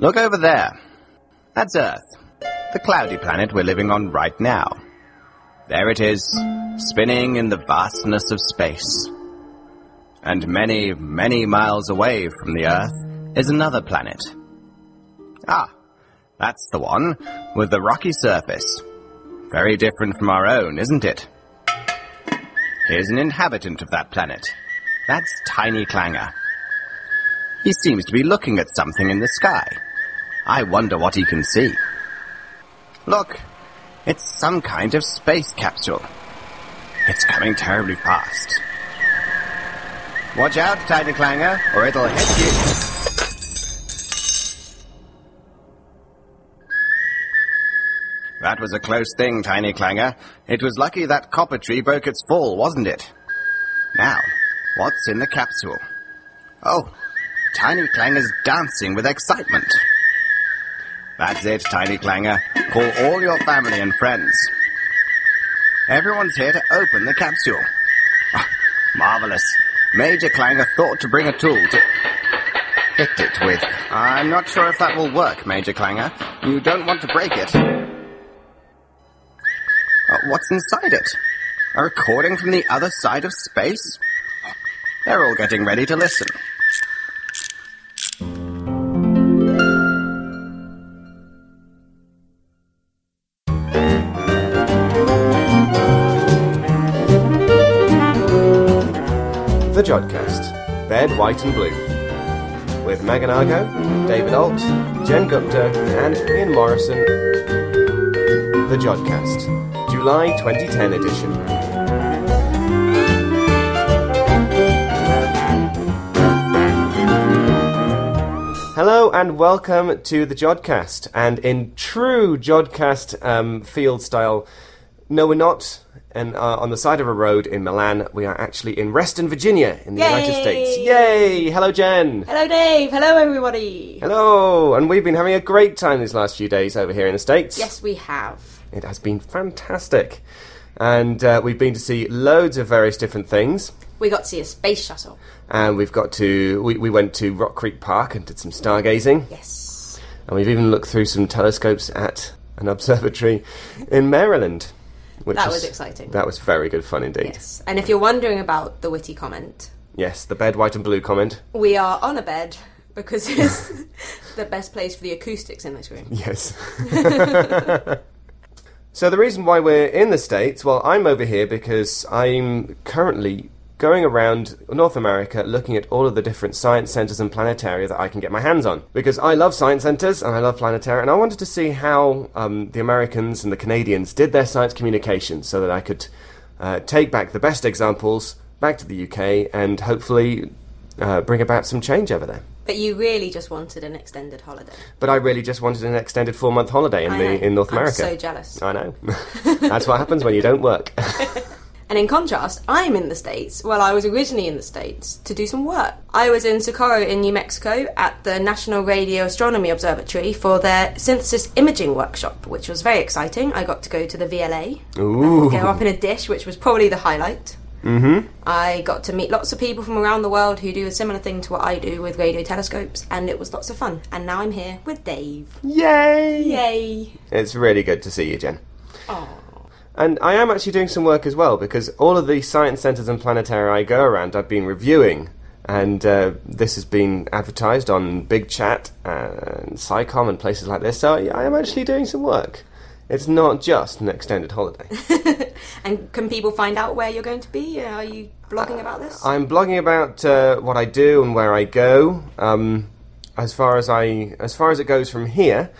Look over there. That's Earth, the cloudy planet we're living on right now. There it is, spinning in the vastness of space. And many, many miles away from the Earth is another planet. Ah, that's the one, with the rocky surface. Very different from our own, isn't it? Here's an inhabitant of that planet. That's Tiny Clanger. He seems to be looking at something in the sky. I wonder what he can see. Look, it's some kind of space capsule. It's coming terribly fast. Watch out, Tiny Clanger, or it'll hit you. That was a close thing, Tiny Clanger. It was lucky that copper tree broke its fall, wasn't it? Now, what's in the capsule? Oh, Tiny Clanger's dancing with excitement. That's it, Tiny Clanger. Call all your family and friends. Everyone's here to open the capsule. Ah, marvelous. Major Clanger thought to bring a tool to hit it with. I'm not sure if that will work, Major Clanger. You don't want to break it. Uh, what's inside it? A recording from the other side of space? They're all getting ready to listen. White and Blue. With Megan Argo, David Ault, Jen Gupta, and Ian Morison. The Jodcast, July 2010 edition. Hello and welcome to the Jodcast. And in true Jodcast um, field style, no, we're not. And uh, on the side of a road in Milan, we are actually in Reston, Virginia, in the United States. Yay! Hello, Jen. Hello, Dave. Hello, everybody. Hello, and we've been having a great time these last few days over here in the States. Yes, we have. It has been fantastic. And uh, we've been to see loads of various different things. We got to see a space shuttle. And we've got to, we, we went to Rock Creek Park and did some stargazing. Yes. And we've even looked through some telescopes at an observatory in Maryland. Which That was exciting. That was very good fun indeed. Yes. And if you're wondering about the witty comment, Yes, the bed white and blue comment. we are on a bed because it's the best place for the acoustics in this room. Yes. so the reason why we're in the States, well, I'm over here because I'm currently going around North America looking at all of the different science centers and planetaria that I can get my hands on. Because I love science centers and I love planetaria, and I wanted to see how um, the Americans and the Canadians did their science communication so that I could uh, take back the best examples back to the UK and hopefully uh, bring about some change over there. But you really just wanted an extended holiday. But I really just wanted an extended four month holiday in the in North I'm America. so jealous. I know. That's what happens when you don't work. And in contrast, I'm in the States. Well, I was originally in the States to do some work. I was in Socorro in New Mexico at the National Radio Astronomy Observatory for their synthesis imaging workshop, which was very exciting. I got to go to the VLA, go up in a dish, which was probably the highlight. Mm-hmm. I got to meet lots of people from around the world who do a similar thing to what I do with radio telescopes, and it was lots of fun. And now I'm here with Dave. Yay! Yay! It's really good to see you, Jen. Aw. And I am actually doing some work as well because all of the science centres and planetaria I go around, I've been reviewing. And uh, this has been advertised on Big Chat and SciComm and places like this. So I am actually doing some work. It's not just an extended holiday. And can people find out where you're going to be? Are you blogging about this? I'm blogging about uh, what I do and where I go. Um, as far as I, as far as it goes from here,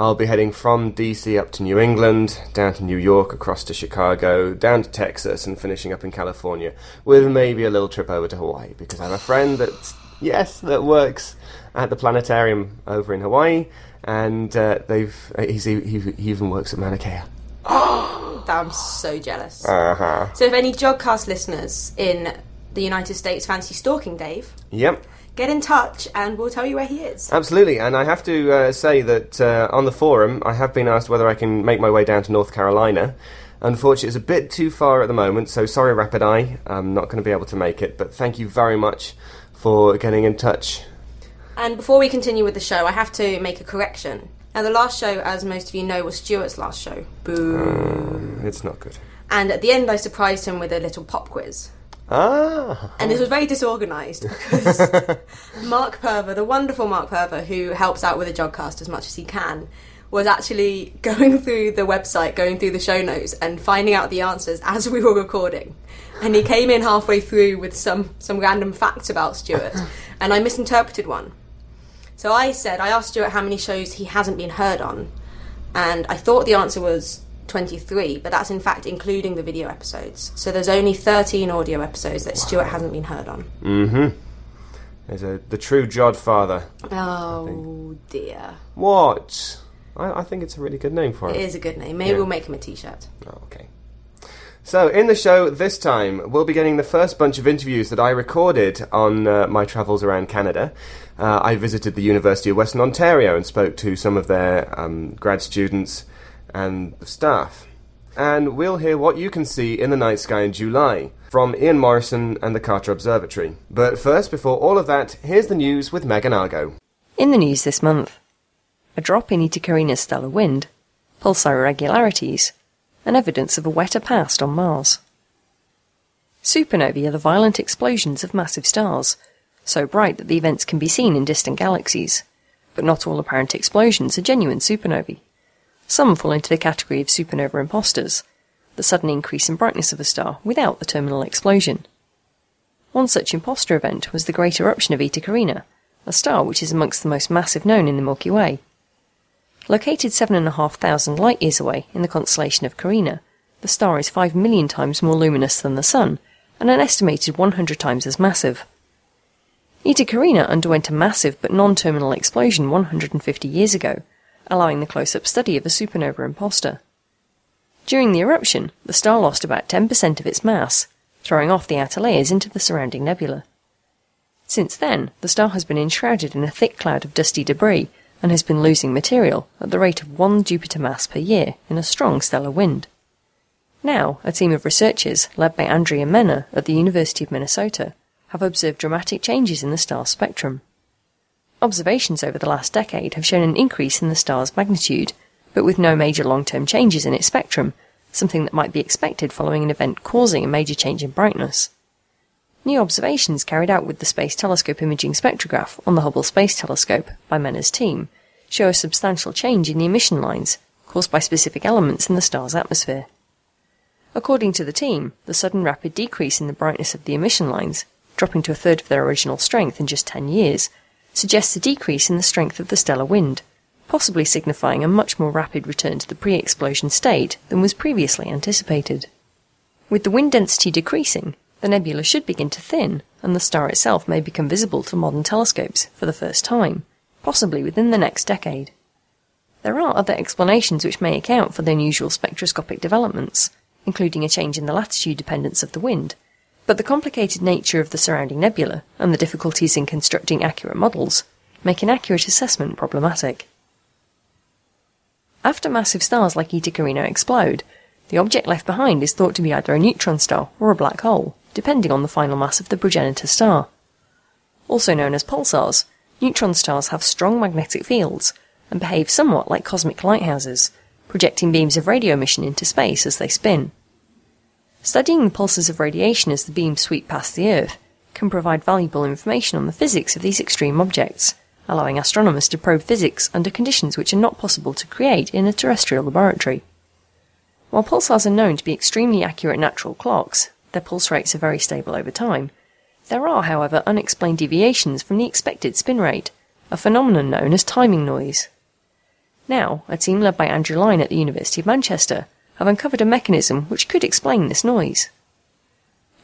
I'll be heading from DC up to New England, down to New York, across to Chicago, down to Texas, and finishing up in California, with maybe a little trip over to Hawaii because I have a friend that, yes, that works at the planetarium over in Hawaii, and uh, they've he's, he, he even works at Mauna Kea. I'm so jealous. Uh huh. So, if any Jodcast listeners in the United States fancy stalking Dave, Yep. Get in touch and we'll tell you where he is. Absolutely, and I have to uh, say that uh, on the forum, I have been asked whether I can make my way down to North Carolina. Unfortunately, it's a bit too far at the moment, so sorry, Rapid Eye, I'm not going to be able to make it. But thank you very much for getting in touch. And before we continue with the show, I have to make a correction. Now, the last show, as most of you know, was Stuart's last show. Boo. It's not good. And at the end, I surprised him with a little pop quiz. Ah. And this was very disorganised because Mark Purver, the wonderful Mark Purver, who helps out with the Jodcast as much as he can, was actually going through the website, going through the show notes, and finding out the answers as we were recording. And he came in halfway through with some, some random facts about Stuart, and I misinterpreted one. So I said, I asked Stuart how many shows he hasn't been heard on, and I thought the answer was 23, but that's in fact including the video episodes. So there's only 13 audio episodes that Stuart hasn't been heard on. Mm-hmm. There's a the true Jod father. Oh dear. What? I, I think it's a really good name for It him. is a good name. Maybe Yeah. we'll make him a t shirt. Oh, okay. So, in the show this time, we'll be getting the first bunch of interviews that I recorded on uh, my travels around Canada. Uh, I visited the University of Western Ontario and spoke to some of their um, grad students and the staff. And we'll hear what you can see in the night sky in July from Ian Morison and the Carter Observatory. But first, before all of that, here's the news with Megan Argo. In the news this month, a drop in Eta Carinae's stellar wind, pulsar irregularities, and evidence of a wetter past on Mars. Supernovae are the violent explosions of massive stars, so bright that the events can be seen in distant galaxies. But not all apparent explosions are genuine supernovae. Some fall into the category of supernova imposters, the sudden increase in brightness of a star without the terminal explosion. One such imposter event was the great eruption of Eta Carinae, a star which is amongst the most massive known in the Milky Way. Located 7,500 light years away in the constellation of Carina, the star is 5 million times more luminous than the Sun, and an estimated 100 times as massive. Eta Carinae underwent a massive but non-terminal explosion 150 years ago, allowing the close-up study of a supernova imposter. During the eruption, the star lost about 10% of its mass, throwing off the outer layers into the surrounding nebula. Since then, the star has been enshrouded in a thick cloud of dusty debris and has been losing material at the rate of one Jupiter mass per year in a strong stellar wind. Now, a team of researchers, led by Andrea Mehner at the University of Minnesota, have observed dramatic changes in the star's spectrum. Observations over the last decade have shown an increase in the star's magnitude, but with no major long-term changes in its spectrum, something that might be expected following an event causing a major change in brightness. New observations carried out with the Space Telescope Imaging Spectrograph on the Hubble Space Telescope by Mehner's team show a substantial change in the emission lines caused by specific elements in the star's atmosphere. According to the team, the sudden rapid decrease in the brightness of the emission lines, dropping to a third of their original strength in just 10 years, suggests a decrease in the strength of the stellar wind, possibly signifying a much more rapid return to the pre-explosion state than was previously anticipated. With the wind density decreasing, the nebula should begin to thin, and the star itself may become visible to modern telescopes for the first time, possibly within the next decade. There are other explanations which may account for the unusual spectroscopic developments, including a change in the latitude dependence of the wind, but the complicated nature of the surrounding nebula and the difficulties in constructing accurate models make an accurate assessment problematic. After massive stars like Eta Carinae explode, the object left behind is thought to be either a neutron star or a black hole, depending on the final mass of the progenitor star. Also known as pulsars, neutron stars have strong magnetic fields and behave somewhat like cosmic lighthouses, projecting beams of radio emission into space as they spin. Studying the pulses of radiation as the beams sweep past the Earth can provide valuable information on the physics of these extreme objects, allowing astronomers to probe physics under conditions which are not possible to create in a terrestrial laboratory. While pulsars are known to be extremely accurate natural clocks, their pulse rates are very stable over time. There are, however, unexplained deviations from the expected spin rate, a phenomenon known as timing noise. Now, a team led by Andrew Lyne at the University of Manchester have uncovered a mechanism which could explain this noise.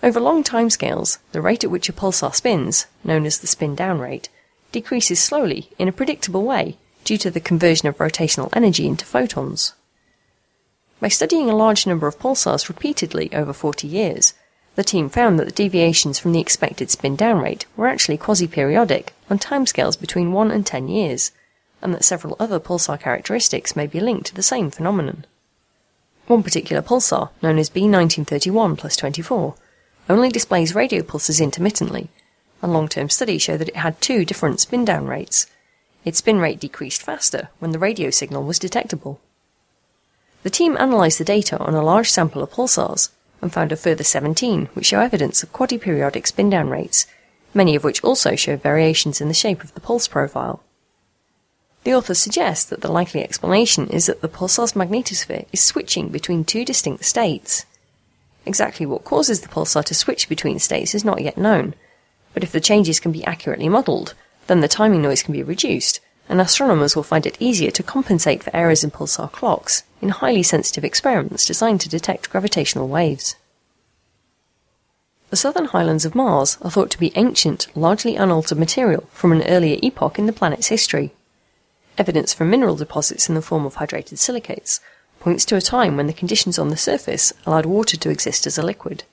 Over long timescales, the rate at which a pulsar spins, known as the spin down rate, decreases slowly in a predictable way due to the conversion of rotational energy into photons. By studying a large number of pulsars repeatedly over 40 years, the team found that the deviations from the expected spin down rate were actually quasi-periodic on timescales between 1 and 10 years, and that several other pulsar characteristics may be linked to the same phenomenon. One particular pulsar, known as B1931 plus 24, only displays radio pulses intermittently, and long term studies show that it had two different spin down rates. Its spin rate decreased faster when the radio signal was detectable. The team analysed the data on a large sample of pulsars and found a further 17 which show evidence of quasi-periodic spin down rates, many of which also show variations in the shape of the pulse profile. The authors suggest that the likely explanation is that the pulsar's magnetosphere is switching between two distinct states. Exactly what causes the pulsar to switch between states is not yet known, but if the changes can be accurately modelled, then the timing noise can be reduced, and astronomers will find it easier to compensate for errors in pulsar clocks in highly sensitive experiments designed to detect gravitational waves. The southern highlands of Mars are thought to be ancient, largely unaltered material from an earlier epoch in the planet's history. Evidence from mineral deposits in the form of hydrated silicates points to a time when the conditions on the surface allowed water to exist as a liquid.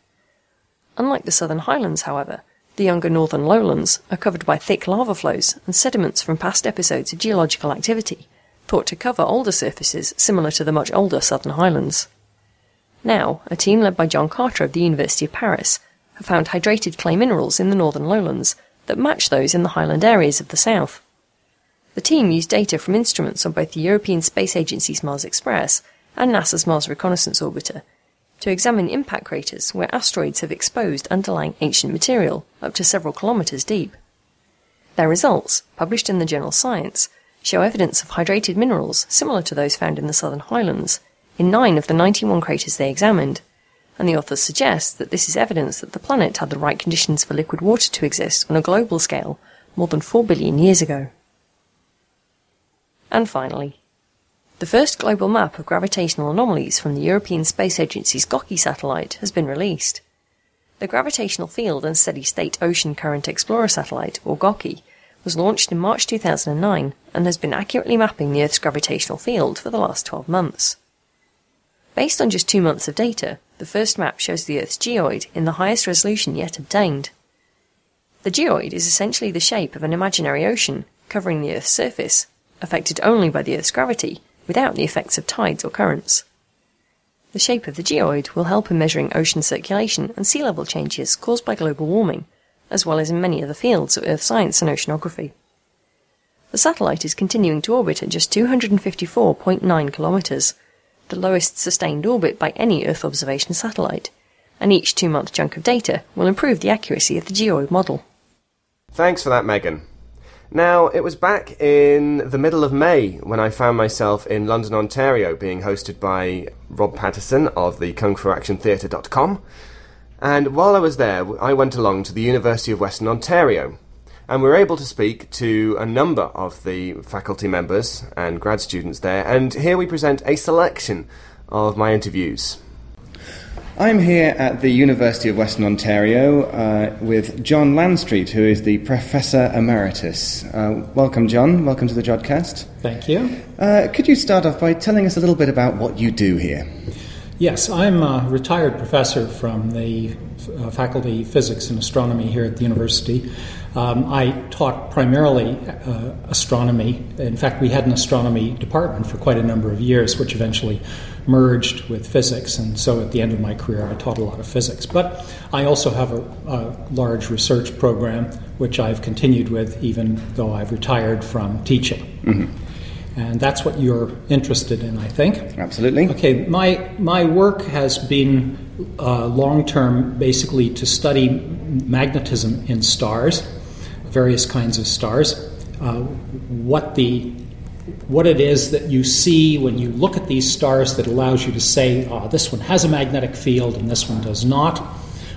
Unlike the southern highlands, however, the younger northern lowlands are covered by thick lava flows and sediments from past episodes of geological activity, thought to cover older surfaces similar to the much older southern highlands. Now, a team led by John Carter of the University of Paris have found hydrated clay minerals in the northern lowlands that match those in the highland areas of the south. The team used data from instruments on both the European Space Agency's Mars Express and NASA's Mars Reconnaissance Orbiter to examine impact craters where asteroids have exposed underlying ancient material up to several kilometres deep. Their results, published in the journal Science, show evidence of hydrated minerals similar to those found in the southern highlands in nine of the 91 craters they examined, and the authors suggest that this is evidence that the planet had the right conditions for liquid water to exist on a global scale more than 4 billion years ago. And finally, the first global map of gravitational anomalies from the European Space Agency's GOCE satellite has been released. The Gravitational Field and Steady State Ocean Current Explorer satellite, or GOCE, was launched in March 2009 and has been accurately mapping the Earth's gravitational field for the last 12 months. Based on just two months of data, the first map shows the Earth's geoid in the highest resolution yet obtained. The geoid is essentially the shape of an imaginary ocean covering the Earth's surface affected only by the Earth's gravity, without the effects of tides or currents. The shape of the geoid will help in measuring ocean circulation and sea level changes caused by global warming, as well as in many other fields of Earth science and oceanography. The satellite is continuing to orbit at just 254.9 kilometres, the lowest sustained orbit by any Earth observation satellite, and each two month chunk of data will improve the accuracy of the geoid model. Thanks for that, Megan. Now, it was back in the middle of May when I found myself in London, Ontario, being hosted by Rob Patterson of the Kung Fu Action Theatre.com. And while I was there, I went along to the University of Western Ontario, and we were able to speak to a number of the faculty members and grad students there, and here we present a selection of my interviews. I'm here at the University of Western Ontario uh, with John Landstreet, who is the Professor Emeritus. Uh, welcome, John. Welcome to the Jodcast. Thank you. Uh, could you start off by telling us a little bit about what you do here? Yes, I'm a retired professor from the uh, Faculty of Physics and Astronomy here at the university. Um, I taught primarily uh, astronomy. In fact, we had an astronomy department for quite a number of years, which eventually merged with physics. And so at the end of my career, I taught a lot of physics. But I also have a, a large research program, which I've continued with even though I've retired from teaching. Mm-hmm. And that's what you're interested in, I think. Absolutely. Okay, my, my work has been uh, long term basically to study magnetism in stars various kinds of stars, uh, what the what it is that you see when you look at these stars that allows you to say, oh, this one has a magnetic field and this one does not,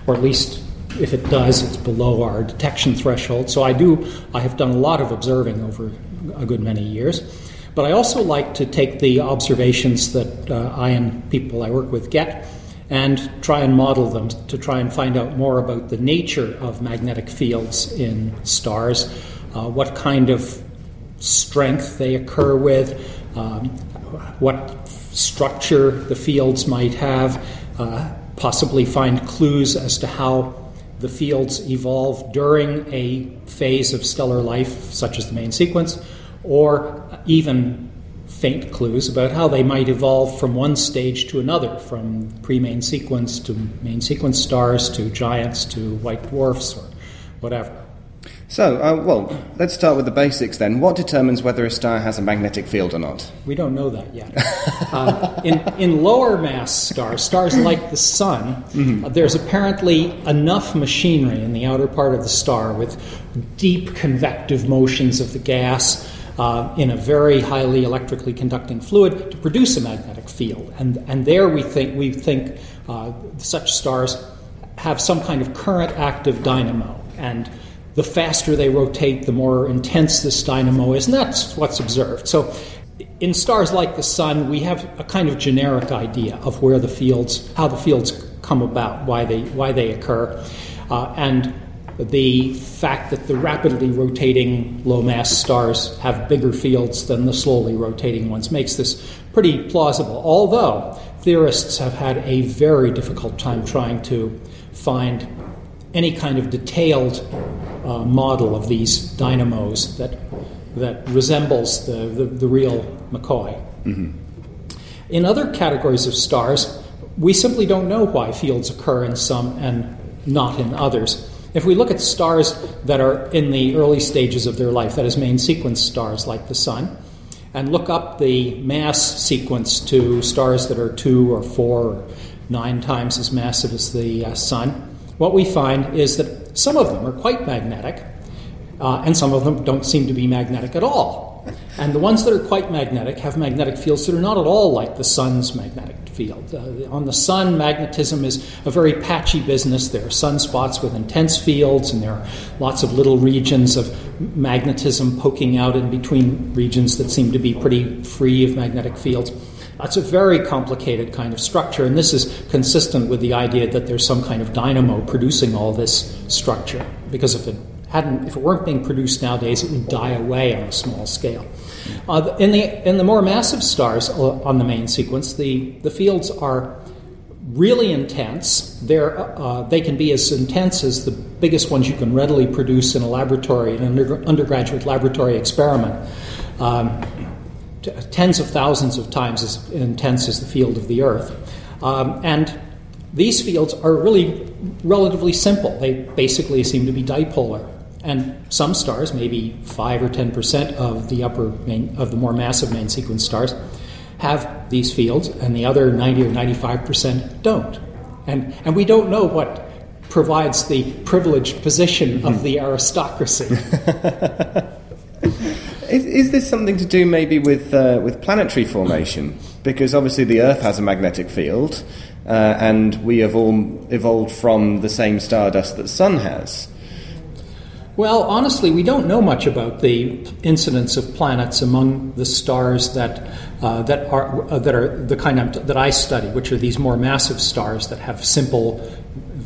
or at least if it does, it's below our detection threshold. So I do, I have done a lot of observing over a good many years. But I also like to take the observations that uh, I and people I work with get and try and model them to try and find out more about the nature of magnetic fields in stars, uh, what kind of strength they occur with, um, what structure the fields might have, uh, possibly find clues as to how the fields evolve during a phase of stellar life, such as the main sequence, or even faint clues about how they might evolve from one stage to another, from pre main sequence to main sequence stars to giants to white dwarfs or whatever. So, uh, well, let's start with the basics then. What determines whether a star has a magnetic field or not? We don't know that yet. uh, in, in lower mass stars, stars like the Sun, mm-hmm. uh, there's apparently enough machinery in the outer part of the star with deep convective motions of the gas. Uh, in a very highly electrically conducting fluid to produce a magnetic field, and and there we think we think uh, such stars have some kind of current active dynamo, and the faster they rotate, the more intense this dynamo is, and that's what's observed. So, in stars like the Sun, we have a kind of generic idea of where the fields, how the fields come about, why they why they occur, uh, and the fact that the rapidly rotating low mass stars have bigger fields than the slowly rotating ones makes this pretty plausible. Although theorists have had a very difficult time trying to find any kind of detailed uh, model of these dynamos that, that resembles the, the, the real McCoy. Mm-hmm. In other categories of stars, we simply don't know why fields occur in some and not in others. If we look at stars that are in the early stages of their life, that is, main sequence stars like the Sun, and look up the mass sequence to stars that are two or four or nine times as massive as the uh, Sun, what we find is that some of them are quite magnetic, uh, and some of them don't seem to be magnetic at all. And the ones that are quite magnetic have magnetic fields that are not at all like the sun's magnetic field. Uh, on the sun, magnetism is a very patchy business. There are sunspots with intense fields, and there are lots of little regions of magnetism poking out in between regions that seem to be pretty free of magnetic fields. That's a very complicated kind of structure, and this is consistent with the idea that there's some kind of dynamo producing all this structure. Because if it hadn't, if it weren't being produced nowadays, it would die away on a small scale. Uh, in the in the more massive stars uh, on the main sequence, the the fields are really intense. They're, uh, they can be as intense as the biggest ones you can readily produce in a laboratory, in an under, undergraduate laboratory experiment. Um, tens of thousands of times as intense as the field of the Earth. Um, and these fields are really relatively simple. They basically seem to be dipolar. And some stars, maybe 5 or 10% of the upper main, of the more massive main sequence stars, have these fields, and the other 90 or 95% don't. And, and we don't know what provides the privileged position of the aristocracy. Is, is this something to do maybe with uh, with planetary formation? Because obviously the Earth has a magnetic field, uh, and we have all evolved from the same stardust that the Sun has. Well, honestly, we don't know much about the incidence of planets among the stars that uh, that are uh, that are the kind of, that I study, which are these more massive stars that have simple,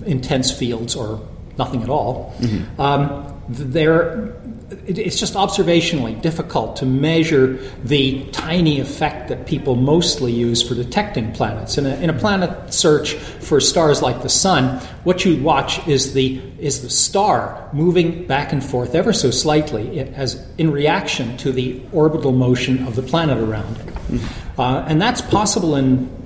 intense fields or nothing at all. Mm-hmm. Um, they're it's just observationally difficult to measure the tiny effect that people mostly use for detecting planets. In a, in a planet search for stars like the sun, what you watch is the is the star moving back and forth ever so slightly as in reaction to the orbital motion of the planet around it. Mm-hmm. Uh, and that's possible in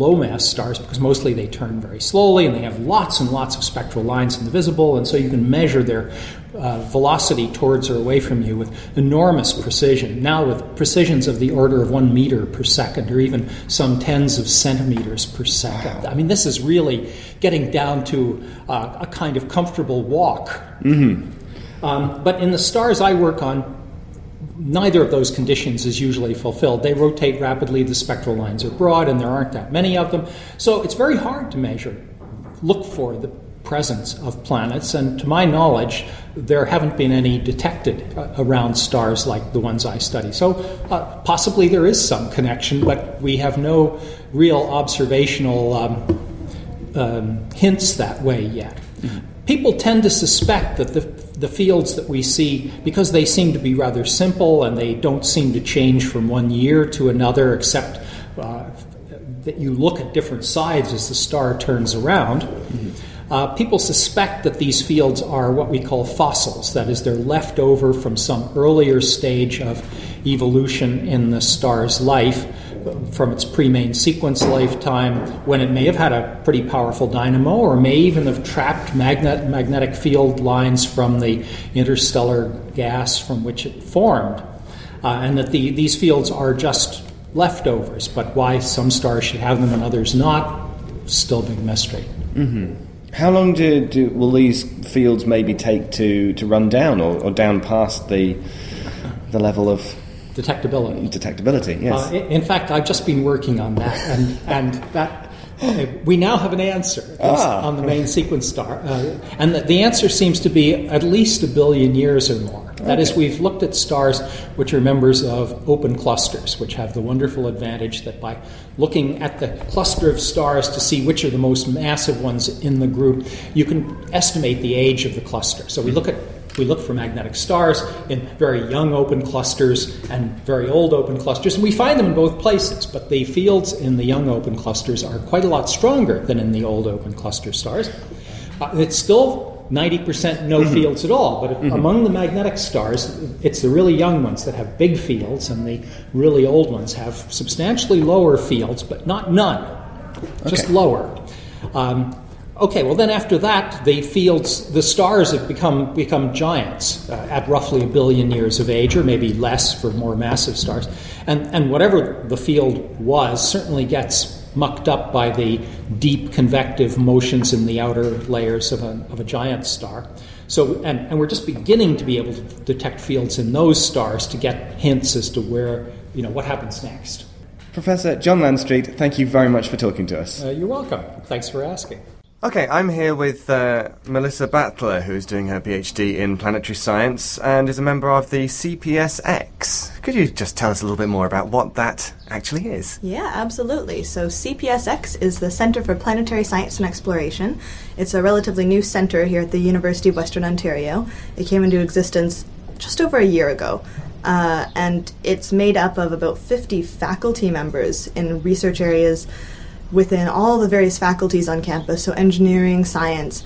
low mass stars because mostly they turn very slowly and they have lots and lots of spectral lines in the visible, and so you can measure their uh, velocity towards or away from you with enormous precision, now with precisions of the order of one meter per second or even some tens of centimeters per second. I mean, this is really getting down to uh, a kind of comfortable walk. Mm-hmm. Um, but in the stars I work on, neither of those conditions is usually fulfilled. They rotate rapidly, the spectral lines are broad, and there aren't that many of them. So it's very hard to measure, look for the presence of planets, and to my knowledge, there haven't been any detected uh, around stars like the ones I study. So uh, possibly there is some connection, but we have no real observational um, um, hints that way yet. Mm-hmm. People tend to suspect that the, the fields that we see, because they seem to be rather simple and they don't seem to change from one year to another, except uh, that you look at different sides as the star turns around. Mm-hmm uh, people suspect that these fields are what we call fossils, that is, they're left over from some earlier stage of evolution in the star's life from its pre-main sequence lifetime when it may have had a pretty powerful dynamo or may even have trapped magnet, magnetic field lines from the interstellar gas from which it formed. Uh, and that the, these fields are just leftovers, but why some stars should have them and others not, still a big mystery. How long do, do will these fields maybe take to, to run down or, or down past the the level of Detectability. detectability? Yes. Uh, in fact, I've just been working on that, and, and that uh, we now have an answer Ah. on the main sequence star, uh, and the, the answer seems to be at least a billion years or more. That is, we've looked at stars which are members of open clusters, which have the wonderful advantage that by looking at the cluster of stars to see which are the most massive ones in the group, you can estimate the age of the cluster. So we look at we look for magnetic stars in very young open clusters and very old open clusters, and we find them in both places. But the fields in the young open clusters are quite a lot stronger than in the old open cluster stars. Uh, it's still 90% no fields at all, but if- among the magnetic stars, it's the really young ones that have big fields, and the really old ones have substantially lower fields, but not none, just lower. Um, okay, well then after that, the fields, the stars have become become giants uh, at roughly a billion years of age, or maybe less for more massive stars, and and whatever the field was certainly gets mucked up by the deep convective motions in the outer layers of a, of a giant star. So, and, and we're just beginning to be able to detect fields in those stars to get hints as to where, you know, what happens next. Professor John Landstreet, thank you very much for talking to us. Uh, you're welcome. Thanks for asking. Okay, I'm here with uh, Melissa Battler, who's doing her PhD in planetary science and is a member of the CPSX. Could you just tell us a little bit more about what that actually is? Yeah, absolutely. So CPSX is the Center for Planetary Science and Exploration. It's a relatively new center here at the University of Western Ontario. It came into existence just over a year ago. Uh, and it's made up of about 50 faculty members in research areas within all the various faculties on campus so engineering, science,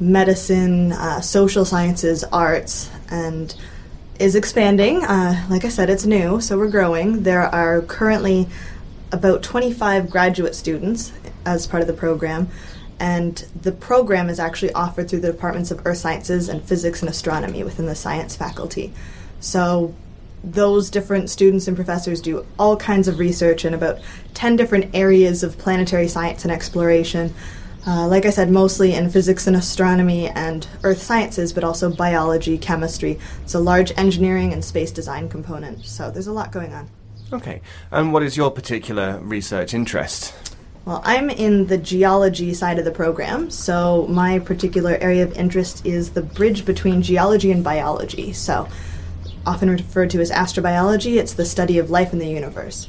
medicine, uh, social sciences, arts, and is expanding. Uh, like I said, it's new, so we're growing. There are currently about 25 graduate students as part of the program, and the program is actually offered through the departments of earth sciences and physics and astronomy within the science faculty. So those different students and professors do all kinds of research in about 10 different areas of planetary science and exploration. Uh, like I said, mostly in physics and astronomy and earth sciences, but also biology, chemistry. It's a large engineering and space design component, so there's a lot going on. Okay, and what is your particular research interest? Well, I'm in the geology side of the program, so my particular area of interest is the bridge between geology and biology. So, often referred to as astrobiology, it's the study of life in the universe.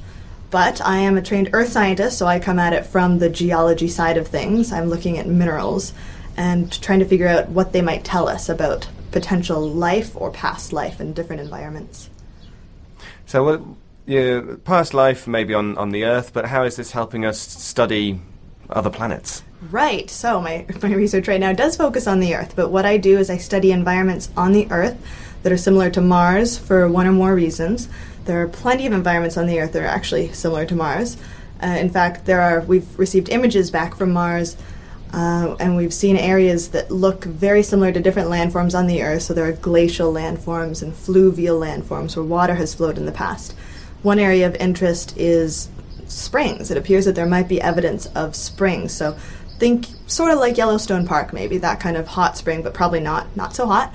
But I am a trained earth scientist, so I come at it from the geology side of things. I'm looking at minerals and trying to figure out what they might tell us about potential life or past life in different environments. So, what, you past life maybe on, on the Earth, but how is this helping us study other planets? Right. So my my research right now does focus on the Earth, but what I do is I study environments on the Earth that are similar to Mars for one or more reasons. There are plenty of environments on the Earth that are actually similar to Mars. Uh, in fact, there are we've received images back from Mars, uh, and we've seen areas that look very similar to different landforms on the Earth. So there are glacial landforms and fluvial landforms where water has flowed in the past. One area of interest is springs. It appears that there might be evidence of springs. So think sort of like Yellowstone Park, maybe that kind of hot spring, but probably not not so hot.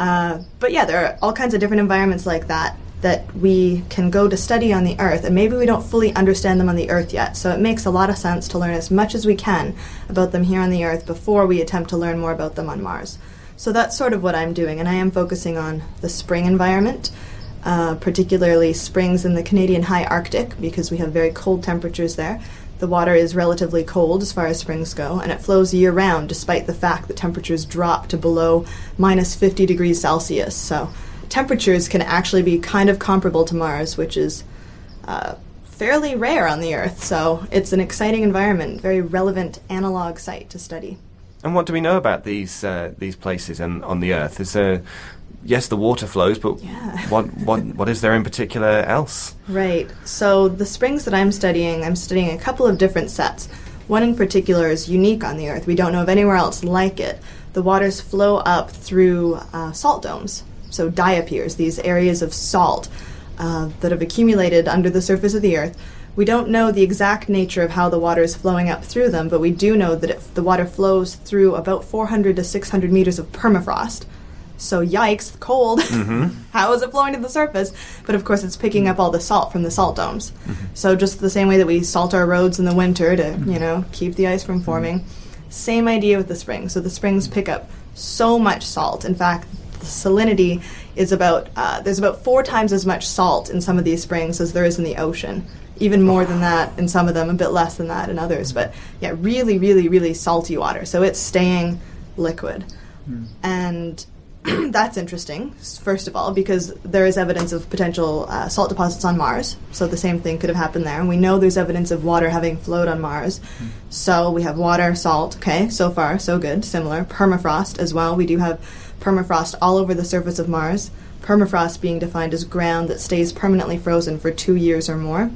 Uh, but yeah, there are all kinds of different environments like that that we can go to study on the Earth, and maybe we don't fully understand them on the Earth yet. So it makes a lot of sense to learn as much as we can about them here on the Earth before we attempt to learn more about them on Mars. So that's sort of what I'm doing, and I am focusing on the spring environment, uh, particularly springs in the Canadian high Arctic, because we have very cold temperatures there. The water is relatively cold as far as springs go, and it flows year round despite the fact that temperatures drop to below minus 50 degrees Celsius. So temperatures can actually be kind of comparable to Mars, which is uh, fairly rare on the Earth. So it's an exciting environment, very relevant analog site to study. And what do we know about these uh, these places and on the Earth? Is there yes, the water flows, but Yeah. what what what is there in particular else? Right. So the springs that I'm studying, I'm studying a couple of different sets. One in particular is unique on the Earth. We don't know of anywhere else like it. The waters flow up through uh, salt domes, so diapirs, these areas of salt uh, that have accumulated under the surface of the Earth. We don't know the exact nature of how the water is flowing up through them, but we do know that it, the water flows through about 400 to 600 meters of permafrost. So yikes, cold. Mm-hmm. How is it flowing to the surface? But of course, it's picking up all the salt from the salt domes. Mm-hmm. So just the same way that we salt our roads in the winter to you know keep the ice from mm-hmm. forming, same idea with the springs. So the springs pick up so much salt. In fact, the salinity is about uh, there's about four times as much salt in some of these springs as there is in the ocean. Even more than that in some of them, a bit less than that in others. Mm-hmm. But yeah, really, really, really salty water. So it's staying liquid. Mm. And that's interesting, first of all, because there is evidence of potential uh, salt deposits on Mars. So the same thing could have happened there. And we know there's evidence of water having flowed on Mars. Mm. So we have water, salt. Okay, so far, so good. Similar. Permafrost as well. We do have permafrost all over the surface of Mars. Permafrost being defined as ground that stays permanently frozen for two years or more.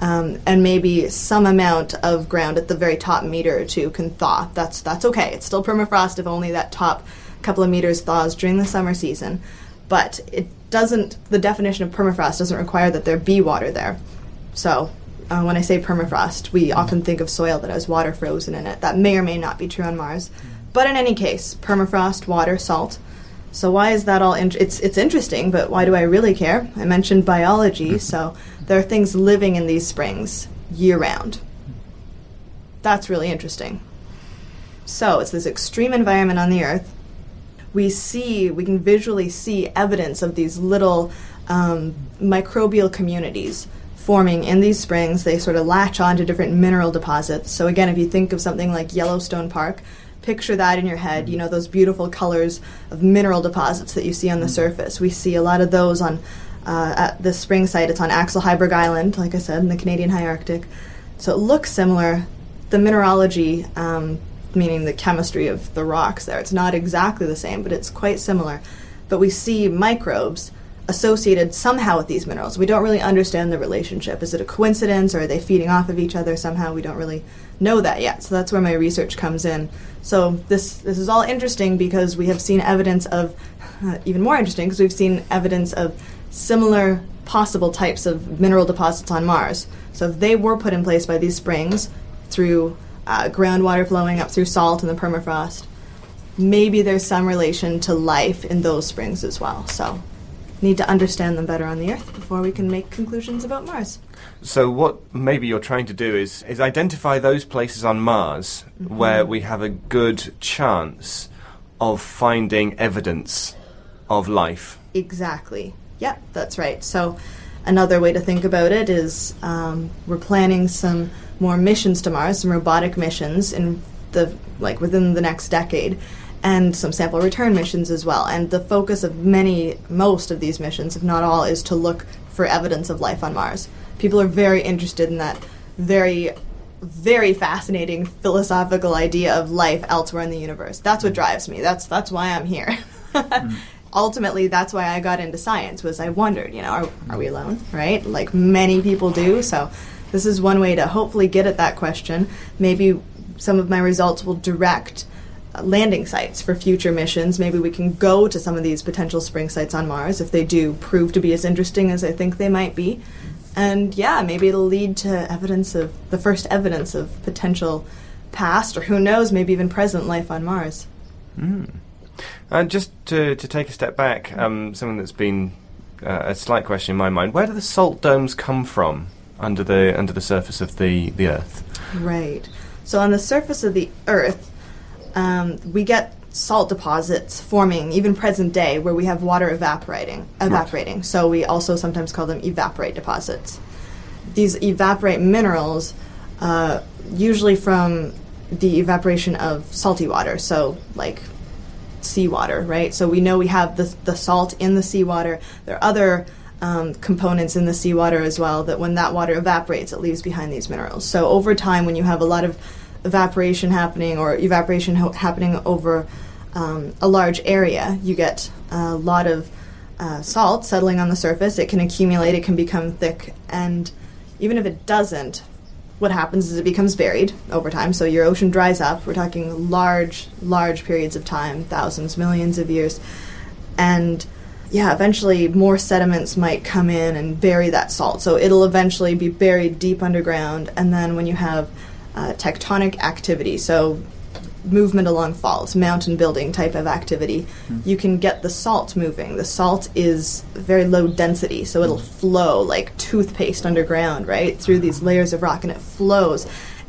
Um, and maybe some amount of ground at the very top meter or two can thaw. That's that's okay. It's still permafrost if only that top couple of meters thaws during the summer season. But it doesn't. The definition of permafrost doesn't require that there be water there. So uh, when I say permafrost, we often think of soil that has water frozen in it. That may or may not be true on Mars. But in any case, permafrost, water, salt. So why is that all? In- it's it's interesting, but why do I really care? I mentioned biology, so there are things living in these springs year round. That's really interesting. So it's this extreme environment on the Earth. We see, we can visually see evidence of these little um, microbial communities forming in these springs. They sort of latch on to different mineral deposits. So again, if you think of something like Yellowstone Park, picture that in your head. You know those beautiful colors of mineral deposits that you see on the surface. We see a lot of those on uh, at the spring site. It's on Axel Heiberg Island, like I said, in the Canadian High Arctic. So it looks similar. The mineralogy, um, meaning the chemistry of the rocks there, it's not exactly the same, but it's quite similar. But we see microbes associated somehow with these minerals. We don't really understand the relationship. Is it a coincidence or are they feeding off of each other somehow? We don't really know that yet. So that's where my research comes in. So this this is all interesting because we have seen evidence of even more interesting because we've seen evidence of similar possible types of mineral deposits on Mars. So if they were put in place by these springs through uh, groundwater flowing up through salt and the permafrost, maybe there's some relation to life in those springs as well. So need to understand them better on the Earth before we can make conclusions about Mars. So what maybe you're trying to do is is identify those places on Mars where we have a good chance of finding evidence of life. Exactly. Yep, that's right. So, another way to think about it is um, we're planning some more missions to Mars, some robotic missions in the like within the next decade, and some sample return missions as well. And the focus of many, most of these missions, if not all, is to look for evidence of life on Mars. People are very interested in that very very fascinating philosophical idea of life elsewhere in the universe. That's what drives me. That's that's why I'm here. Ultimately, that's why I got into science. Was I wondered, you know, are, are we alone? Right, like many people do. So, this is one way to hopefully get at that question. Maybe some of my results will direct uh, landing sites for future missions. Maybe we can go to some of these potential spring sites on Mars if they do prove to be as interesting as I think they might be. And yeah, maybe it'll lead to evidence of the first evidence of potential past or who knows, maybe even present life on Mars. And just to, to take a step back, um, something that's been uh, a slight question in my mind: Where do the salt domes come from under the under the surface of the, the Earth? Right. So on the surface of the Earth, um, we get salt deposits forming even present day where we have water evaporating evaporating. So we also sometimes call them evaporite deposits. These evaporite minerals uh, usually from the evaporation of salty water. So like seawater, right? So we know we have the, the salt in the seawater. There are other um, components in the seawater as well that when that water evaporates, it leaves behind these minerals. So over time, when you have a lot of evaporation happening or evaporation ho- happening over um, a large area, you get a lot of uh, salt settling on the surface, it can accumulate, it can become thick, and even if it doesn't, what happens is it becomes buried over time. So your ocean dries up. We're talking large, large periods of time, thousands, millions of years. And yeah, eventually more sediments might come in and bury that salt. So it'll eventually be buried deep underground. And then when you have uh, tectonic activity, so movement along faults, mountain building type of activity, hmm. you can get the salt moving. The salt is very low density, so it'll hmm. flow like toothpaste underground, right, through these hmm. layers of rock, and it flows.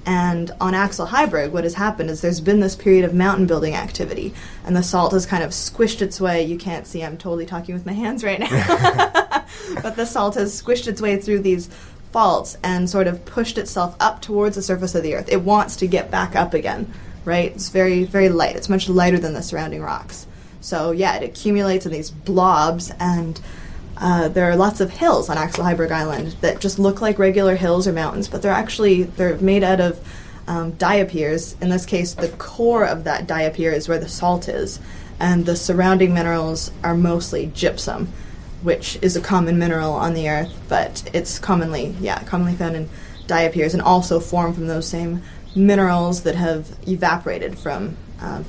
And on Axel Heiberg, what has happened is there's been this period of mountain building activity, and the salt has kind of squished its way. You can't see, I'm totally talking with my hands right now. but the salt has squished its way through these faults and sort of pushed itself up towards the surface of the earth. It wants to get back up again, right? It's very, very light. It's much lighter than the surrounding rocks. So, yeah, it accumulates in these blobs, and uh, there are lots of hills on Axel Heiberg Island that just look like regular hills or mountains, but they're actually they're made out of um, diapirs. In this case, the core of that diapir is where the salt is, and the surrounding minerals are mostly gypsum, which is a common mineral on the earth, but it's commonly yeah commonly found in diapirs and also formed from those same minerals that have evaporated from uh,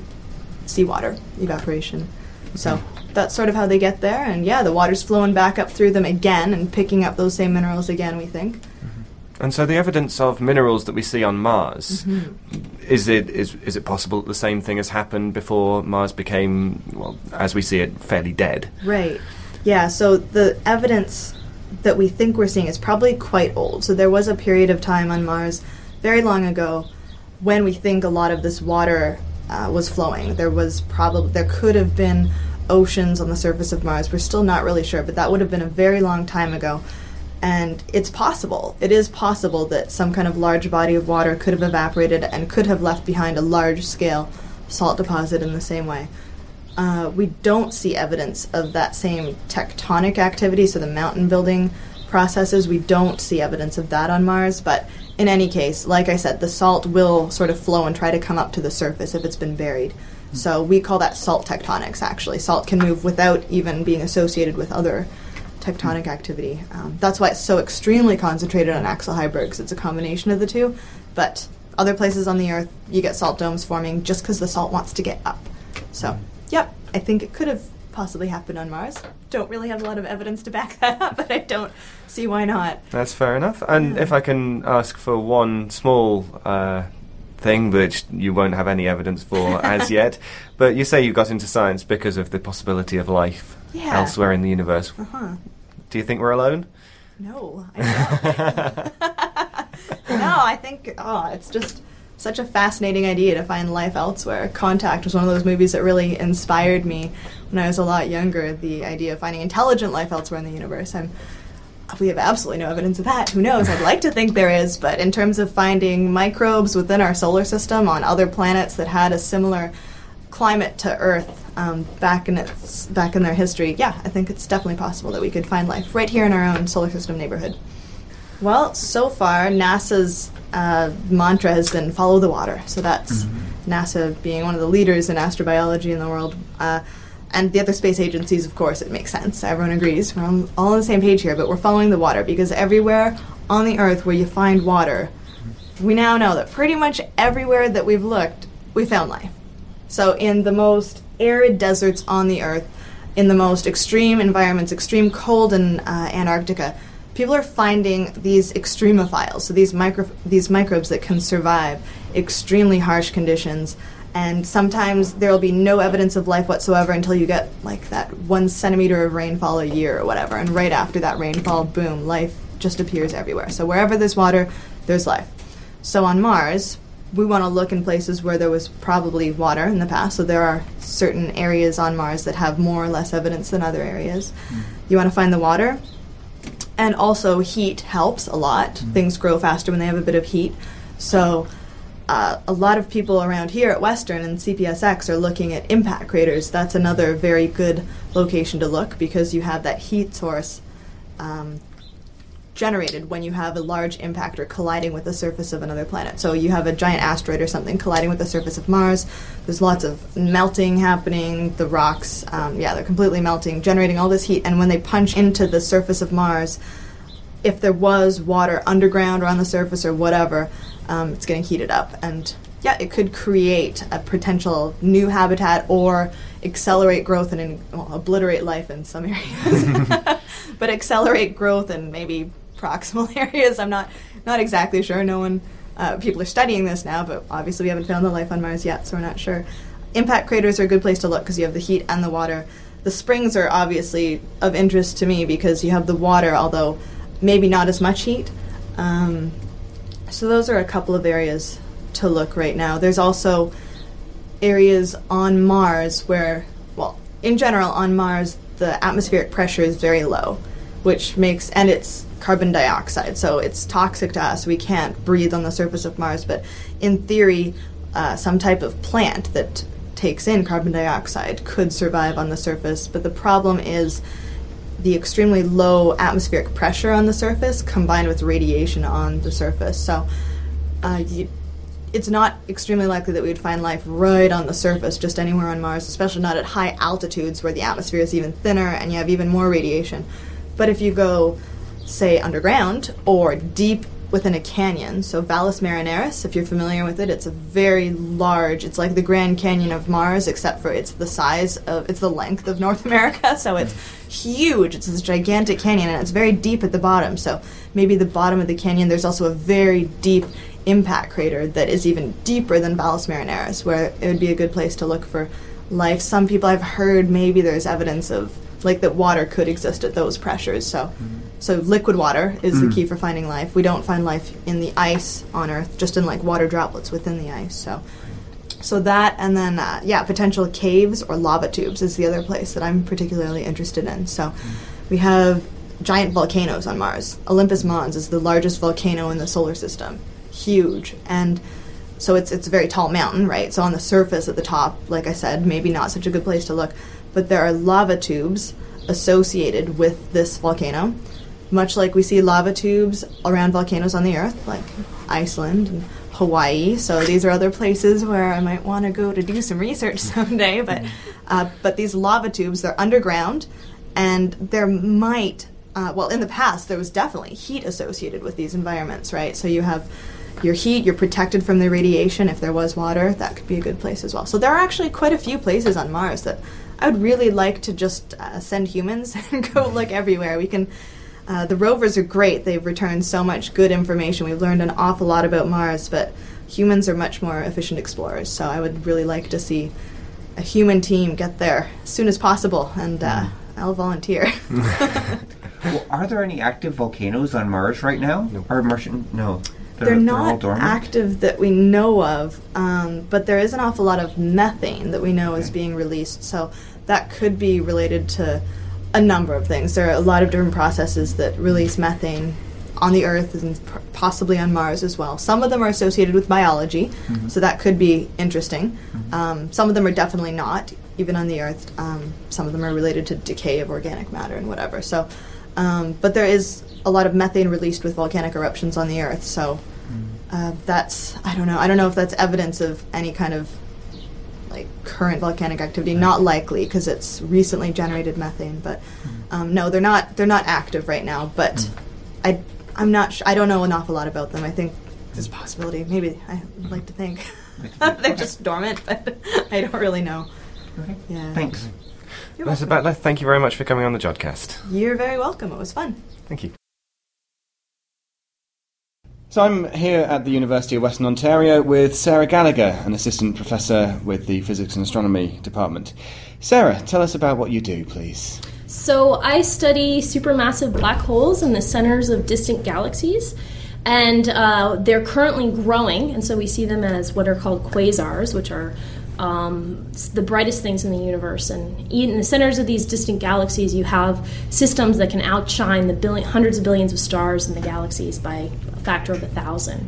seawater evaporation. So hmm. that's sort of how they get there, and yeah, the water's flowing back up through them again and picking up those same minerals again. We think. Mm-hmm. And so the evidence of minerals that we see on Mars mm-hmm. is it is is it possible that the same thing has happened before Mars became well as we see it fairly dead? Right. Yeah, so the evidence that we think we're seeing is probably quite old. So there was a period of time on Mars very long ago when we think a lot of this water uh, was flowing. There was probably there could have been oceans on the surface of Mars. We're still not really sure, but that would have been a very long time ago. And it's possible. It is possible that some kind of large body of water could have evaporated and could have left behind a large scale salt deposit in the same way uh, we don't see evidence of that same tectonic activity, so the mountain building processes, we don't see evidence of that on Mars. But in any case, like I said, the salt will sort of flow and try to come up to the surface if it's been buried. Hmm. So we call that salt tectonics, actually. Salt can move without even being associated with other tectonic hmm. activity. Um, that's why it's so extremely concentrated on Axel Heiberg, 'cause it's a combination of the two. But other places on the Earth, you get salt domes forming just because the salt wants to get up. So, hmm. yep, I think it could have possibly happened on Mars. Don't really have a lot of evidence to back that up, but I don't see why not. That's fair enough. And if I can ask for one small uh, thing which you won't have any evidence for as yet, but you say you got into science because of the possibility of life Yeah. elsewhere in the universe. Huh. Do you think we're alone? No, I don't. no, I think oh, it's just such a fascinating idea to find life elsewhere. Contact was one of those movies that really inspired me when I was a lot younger. The idea of finding intelligent life elsewhere in the universe. I'm we have absolutely no evidence of that. Who knows? I'd like to think there is, but in terms of finding microbes within our solar system on other planets that had a similar climate to Earth um, back in its back in their history, yeah, I think it's definitely possible that we could find life right here in our own solar system neighborhood. Well, so far NASA's uh, mantra has been follow the water. So that's NASA being one of the leaders in astrobiology in the world. Uh, and the other space agencies, of course, it makes sense. Everyone agrees. We're on, all on the same page here, but we're following the water because everywhere on the Earth where you find water, we now know that pretty much everywhere that we've looked, we found life. So, in the most arid deserts on the Earth, in the most extreme environments, extreme cold in uh, Antarctica, people are finding these extremophiles, so these micro these microbes that can survive extremely harsh conditions. And sometimes there will be no evidence of life whatsoever until you get like that one centimeter of rainfall a year or whatever. And right after that rainfall, boom, life just appears everywhere. So wherever there's water, there's life. So on Mars, we want to look in places where there was probably water in the past. So there are certain areas on Mars that have more or less evidence than other areas. Hmm. You want to find the water, and also heat helps a lot. Things grow faster when they have a bit of heat. So uh, a lot of people around here at Western and CPSX are looking at impact craters. That's another very good location to look because you have that heat source um, generated when you have a large impactor colliding with the surface of another planet. So you have a giant asteroid or something colliding with the surface of Mars. There's lots of melting happening. The rocks, um, yeah, they're completely melting, generating all this heat. And when they punch into the surface of Mars, if there was water underground or on the surface or whatever, um, it's getting heated up. And yeah, it could create a potential new habitat or accelerate growth and well, obliterate life in some areas, but accelerate growth and maybe proximal areas. I'm not not exactly sure. No one, uh, people are studying this now, but obviously we haven't found the life on Mars yet, so we're not sure. Impact craters are a good place to look because you have the heat and the water. The springs are obviously of interest to me because you have the water, although maybe not as much heat. Um, so those are a couple of areas to look right now. There's also areas on Mars where, well, in general on Mars, the atmospheric pressure is very low, which makes, and it's carbon dioxide, so it's toxic to us. We can't breathe on the surface of Mars, but in theory, uh, some type of plant that takes in carbon dioxide could survive on the surface. But the problem is the extremely low atmospheric pressure on the surface combined with radiation on the surface. So uh, you, it's not extremely likely that we would find life right on the surface, just anywhere on Mars, especially not at high altitudes where the atmosphere is even thinner and you have even more radiation. But if you go, say, underground or deep within a canyon, so Valles Marineris, if you're familiar with it, it's a very large, it's like the Grand Canyon of Mars, except for it's the size of, it's the length of North America, so it's huge. It's this gigantic canyon and it's very deep at the bottom. So maybe the bottom of the canyon, there's also a very deep impact crater that is even deeper than Valles Marineris, where it would be a good place to look for life. Some people I've heard maybe there's evidence of like that water could exist at those pressures. So, mm-hmm. So liquid water is mm. the key for finding life. We don't find life in the ice on Earth, just in like water droplets within the ice. So, so that and then uh, yeah, potential caves or lava tubes is the other place that I'm particularly interested in. So, mm. we have giant volcanoes on Mars. Olympus Mons is the largest volcano in the solar system huge and so it's it's a very tall mountain, right? So on the surface at the top, like I said, maybe not such a good place to look, but there are lava tubes associated with this volcano, much like we see lava tubes around volcanoes on the earth, like Iceland and Hawaii. So these are other places where I might want to go to do some research someday. But uh, but these lava tubes they're underground, and there might uh, well in the past there was definitely heat associated with these environments, right? So you have your heat, you're protected from the radiation. If there was water, that could be a good place as well. So there are actually quite a few places on Mars that I would really like to just uh, send humans and go look everywhere. We can. Uh, the rovers are great. They've returned so much good information. We've learned an awful lot about Mars, but humans are much more efficient explorers. So I would really like to see a human team get there as soon as possible, and uh, mm-hmm. I'll volunteer. well, are there any active volcanoes on Mars right now? No. Or Martian? No. They're, they're not they're active that we know of, um, but there is an awful lot of methane that we know okay. is being released. So that could be related to a number of things. There are a lot of different processes that release methane on the Earth and possibly on Mars as well. Some of them are associated with biology, mm-hmm. so that could be interesting. Mm-hmm. Um, some of them are definitely not, even on the Earth. Um, some of them are related to decay of organic matter and whatever. So, um, but there is a lot of methane released with volcanic eruptions on the Earth. So uh, that's I don't know. I don't know if that's evidence of any kind of like current volcanic activity. Not likely because it's recently generated methane. But um, no, they're not. They're not active right now. But hmm. I I'm not. Sh- I don't know an awful lot about them. I think there's a possibility. Maybe I would like to think they're just dormant, but I don't really know. Okay. Yeah. Thanks. Mr. Battler, thank you very much for coming on the Jodcast. You're very welcome. It was fun. Thank you. So I'm here at the University of Western Ontario with Sarah Gallagher, an assistant professor with the Physics and Astronomy Department. Sarah, tell us about what you do, please. So I study supermassive black holes in the centers of distant galaxies. And uh, they're currently growing, and so we see them as what are called quasars, which are um, the brightest things in the universe. And in the centers of these distant galaxies, you have systems that can outshine the billion, hundreds of billions of stars in the galaxies by factor of a thousand.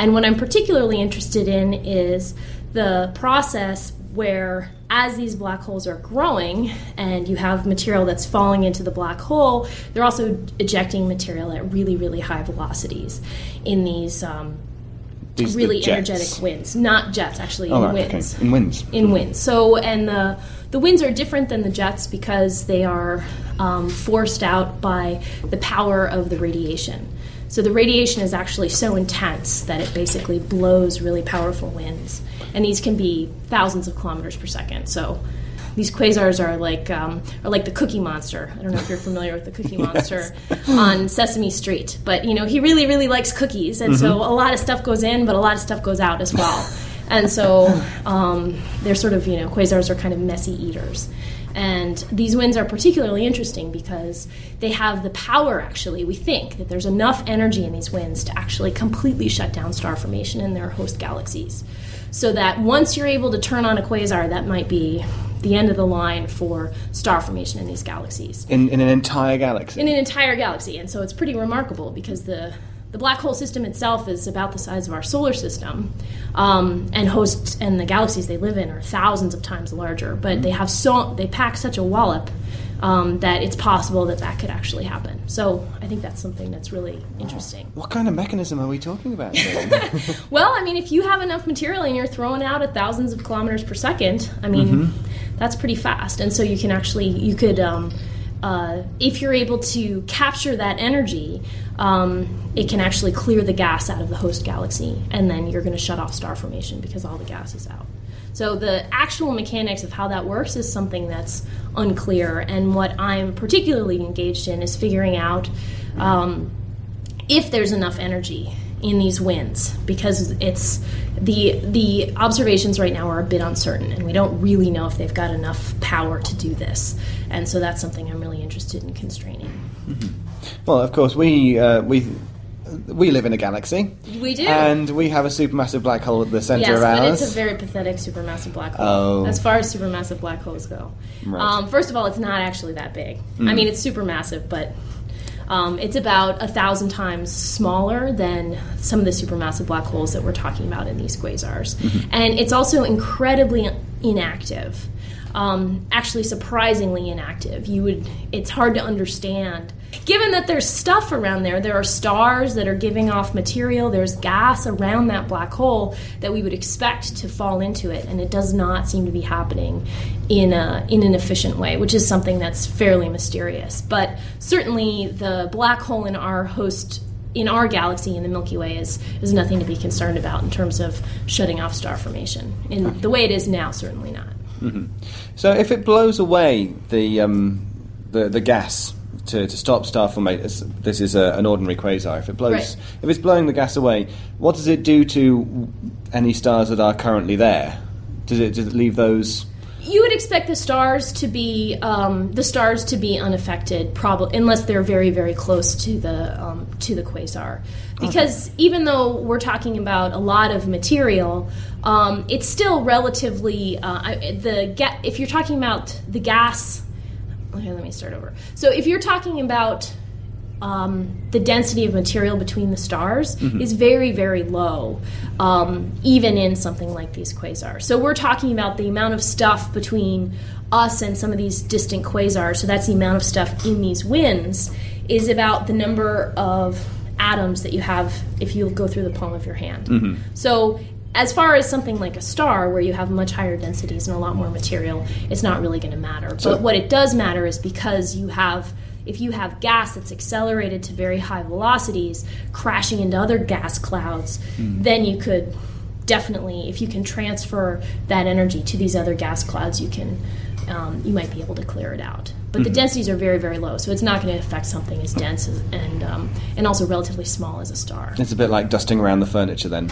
And what I'm particularly interested in is the process where as these black holes are growing and you have material that's falling into the black hole, they're also ejecting material at really, really high velocities in these um, These the really energetic winds. Not jets, actually, Oh, in right, winds okay. In winds. in winds. So, and the the winds are different than the jets because they are um, forced out by the power of the radiation. So the radiation is actually so intense that it basically blows really powerful winds, and these can be thousands of kilometers per second. So. These quasars are like um, are like the Cookie Monster. I don't know if you're familiar with the Cookie Monster on Sesame Street, but you know he really really likes cookies, and so a lot of stuff goes in, but a lot of stuff goes out as well. And so um, they're sort of, you know, quasars are kind of messy eaters. And these winds are particularly interesting because they have the power, actually, we think, that there's enough energy in these winds to actually completely shut down star formation in their host galaxies. So that once you're able to turn on a quasar, that might be the end of the line for star formation in these galaxies In, in an entire galaxy. in an entire galaxy. And so it's pretty remarkable because the the black hole system itself is about the size of our solar system, um, and hosts and the galaxies they live in are thousands of times larger. But they have so they pack such a wallop um, that it's possible that that could actually happen. So I think that's something that's really interesting. what kind of mechanism are we talking about? Well, I mean, if you have enough material and you're throwing out at thousands of kilometers per second, I mean, that's pretty fast. And so you can actually, you could, um, uh, if you're able to capture that energy, um, it can actually clear the gas out of the host galaxy, and then you're going to shut off star formation because all the gas is out. So the actual mechanics of how that works is something that's unclear, and what I'm particularly engaged in is figuring out. Um, if there's enough energy in these winds because it's the the observations right now are a bit uncertain and we don't really know if they've got enough power to do this and so that's something I'm really interested in constraining well, of course, we uh, we we live in a galaxy. we do And we have a supermassive black hole at the center yes of but ours. it's a very pathetic supermassive black hole Oh. as far as supermassive black holes go Right. um, first of all it's not actually that big Mm. I mean it's supermassive but um, it's about a thousand times smaller than some of the supermassive black holes that we're talking about in these quasars. And it's also incredibly inactive. Um, actually, surprisingly inactive. You would. It's hard to understand. Given that there's stuff around there, there are stars that are giving off material. There's gas around that black hole that we would expect to fall into it, and it does not seem to be happening in a in an efficient way, which is something that's fairly mysterious. But certainly, the black hole in our host in our galaxy in the Milky Way is is nothing to be concerned about in terms of shutting off star formation. In the way it is now, certainly not. So if it blows away the um, the, the gas to, to stop star formation, this- this is a, an ordinary quasar. If it blows, Right. if it's blowing the gas away, what does it do to any stars that are currently there? Does it does it leave those? You would expect the stars to be um, the stars to be unaffected, probably unless they're very very close to the um, to the quasar, because even though we're talking about a lot of material, um, it's still relatively uh, the ga- if you're talking about the gas. Okay, let me start over. So if you're talking about um, the density of material between the stars is very, very low, um, even in something like these quasars. So we're talking about the amount of stuff between us and some of these distant quasars. So that's the amount of stuff in these winds is about the number of atoms that you have if you go through the palm of your hand. So as far as something like a star where you have much higher densities and a lot more material, it's not really going to matter. but what it does matter is because you have if you have gas that's accelerated to very high velocities crashing into other gas clouds, then you could definitely if you can transfer that energy to these other gas clouds, you can um, you might be able to clear it out. But the densities are very, very low, so it's not going to affect something as dense as, and um, and also relatively small as a star. It's a bit like dusting around the furniture then.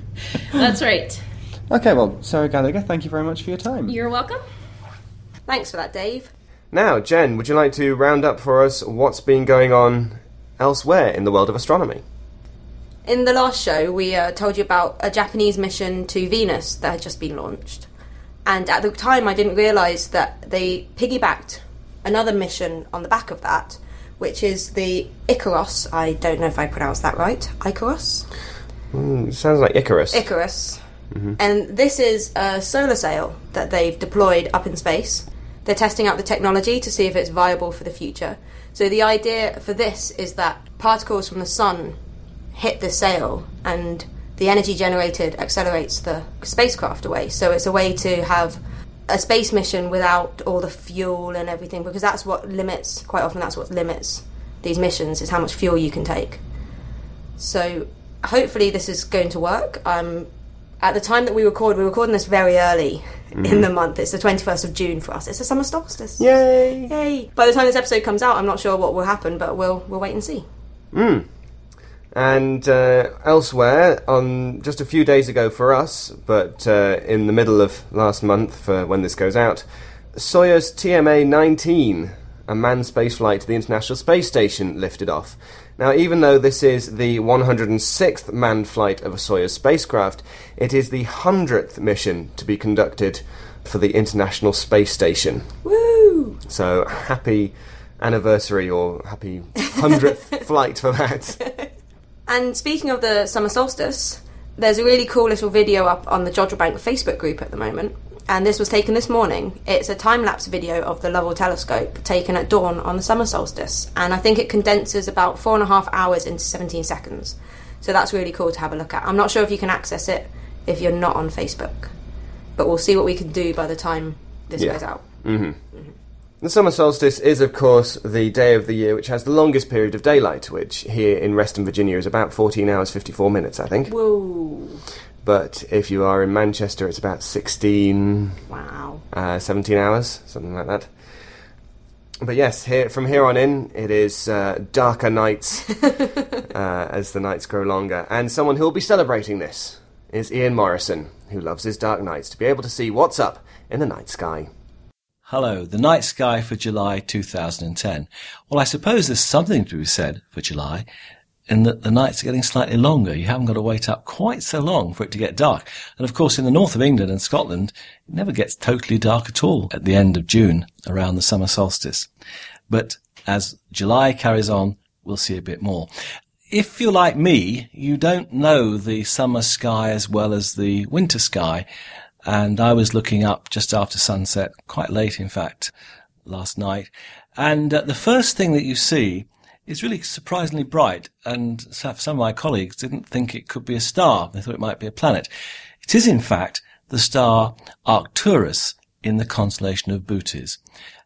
That's right. Okay, well, Sarah Gallagher, thank you very much for your time. You're welcome. Thanks for that, Dave. Now, Jen, would you like to round up for us what's been going on elsewhere in the world of astronomy? In the last show, we uh, told you about a Japanese mission to Venus that had just been launched. And at the time, I didn't realise that they piggybacked another mission on the back of that, which is the IKAROS. I don't know if I pronounced that right. Icarus? Mm, sounds like Icarus. Icarus. And this is a solar sail that they've deployed up in space. They're testing out the technology to see if it's viable for the future. So the idea for this is that particles from the sun hit the sail and the energy generated accelerates the spacecraft away. So it's a way to have a space mission without all the fuel and everything because that's what limits quite often that's what limits these missions is how much fuel you can take. So hopefully this is going to work. Um, at the time that we record, we're recording this very early in the month. It's the 21st of June for us. It's the summer solstice. Yay! Yay! By the time this episode comes out, I'm not sure what will happen, but we'll we'll wait and see. And uh, elsewhere, on just a few days ago for us, but uh, in the middle of last month for when this goes out, Soyuz TMA 19, a manned spaceflight to the International Space Station, lifted off. Now, even though this is the 106th manned flight of a Soyuz spacecraft, it is the 100th mission to be conducted for the International Space Station. Woo! So, happy anniversary or happy 100th flight for that. And speaking of the summer solstice, there's a really cool little video up on the Jodrell Bank Facebook group at the moment. And this was taken this morning. It's a time lapse video of the Lovell telescope taken at dawn on the summer solstice. And I think it condenses about four and a half hours into 17 seconds. So that's really cool to have a look at. I'm not sure if you can access it if you're not on Facebook. But we'll see what we can do by the time this Yeah. goes out. Mm-hmm. Mm-hmm. The summer solstice is, of course, the day of the year which has the longest period of daylight, which here in Reston, Virginia, is about 14 hours 54 minutes, I think. Whoa. But if you are in Manchester, it's about 16, Wow. uh, 17 hours, something like that. But yes, here from here on in, it is uh, darker nights uh, as the nights grow longer. And someone who will be celebrating this is Ian Morison, who loves his dark nights, to be able to see what's up in the night sky. Hello, the night sky for July 2010. Well, I suppose there's something to be said for July in that the nights are getting slightly longer. You haven't got to wait up quite so long for it to get dark. And of course, in the north of England and Scotland, it never gets totally dark at all at the end of June around the summer solstice. But as July carries on, we'll see a bit more. If you're like me, you don't know the summer sky as well as the winter sky and I was looking up just after sunset, quite late in fact, last night. And uh, the first thing that you see is really surprisingly bright, and some of my colleagues didn't think it could be a star. They thought it might be a planet. It is in fact the star Arcturus in the constellation of Bootes.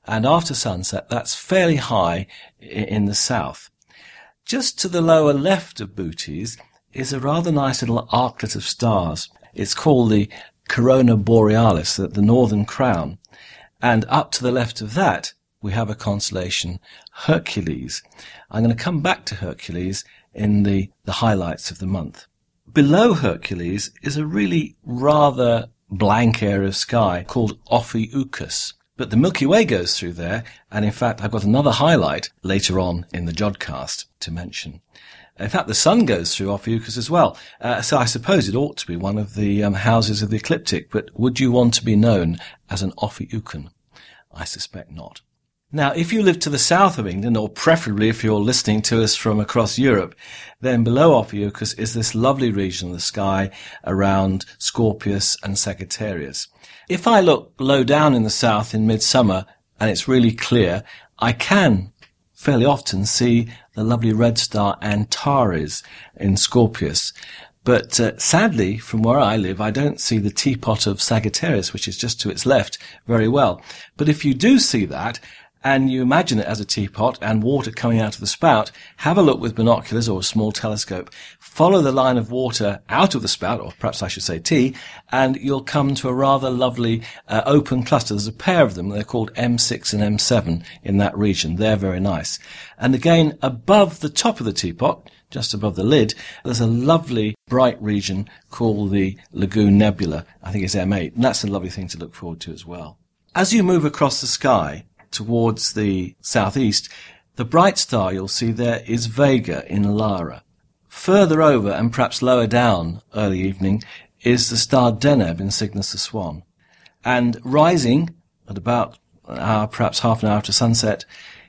And after sunset, that's fairly high in the south. Just to the lower left of Bootes is a rather nice little arclet of stars. It's called the Corona Borealis, the northern crown. And up to the left of that, we have a constellation, Hercules. I'm going to come back to Hercules in the, the highlights of the month. Below Hercules is a really rather blank area of sky called Ophiuchus. But the Milky Way goes through there, and in fact, I've got another highlight later on in the Jodcast to mention. In fact, the sun goes through Ophiuchus as well. Uh, so I suppose it ought to be one of the um, houses of the ecliptic, but would you want to be known as an Ophiuchan? I suspect not. Now, if you live to the south of England, or preferably if you're listening to us from across Europe, then below Ophiuchus is this lovely region of the sky around Scorpius and Sagittarius. If I look low down in the south in midsummer and it's really clear, I can fairly often see the lovely red star Antares in Scorpius. But uh, sadly, from where I live, I don't see the teapot of Sagittarius, which is just to its left, very well. But if you do see that, and you imagine it as a teapot and water coming out of the spout, have a look with binoculars or a small telescope. Follow the line of water out of the spout, or perhaps I should say tea, and you'll come to a rather lovely uh, open cluster. There's a pair of them. They're called M6 and M7 in that region. They're very nice. And again, above the top of the teapot, just above the lid, there's a lovely bright region called the Lagoon Nebula. I think it's M8, and that's a lovely thing to look forward to as well. As you move across the sky towards the southeast, the bright star you'll see there is Vega in Lyra. Further over and perhaps lower down early evening is the star Deneb in Cygnus the Swan. And rising at about an hour, perhaps half an hour after sunset,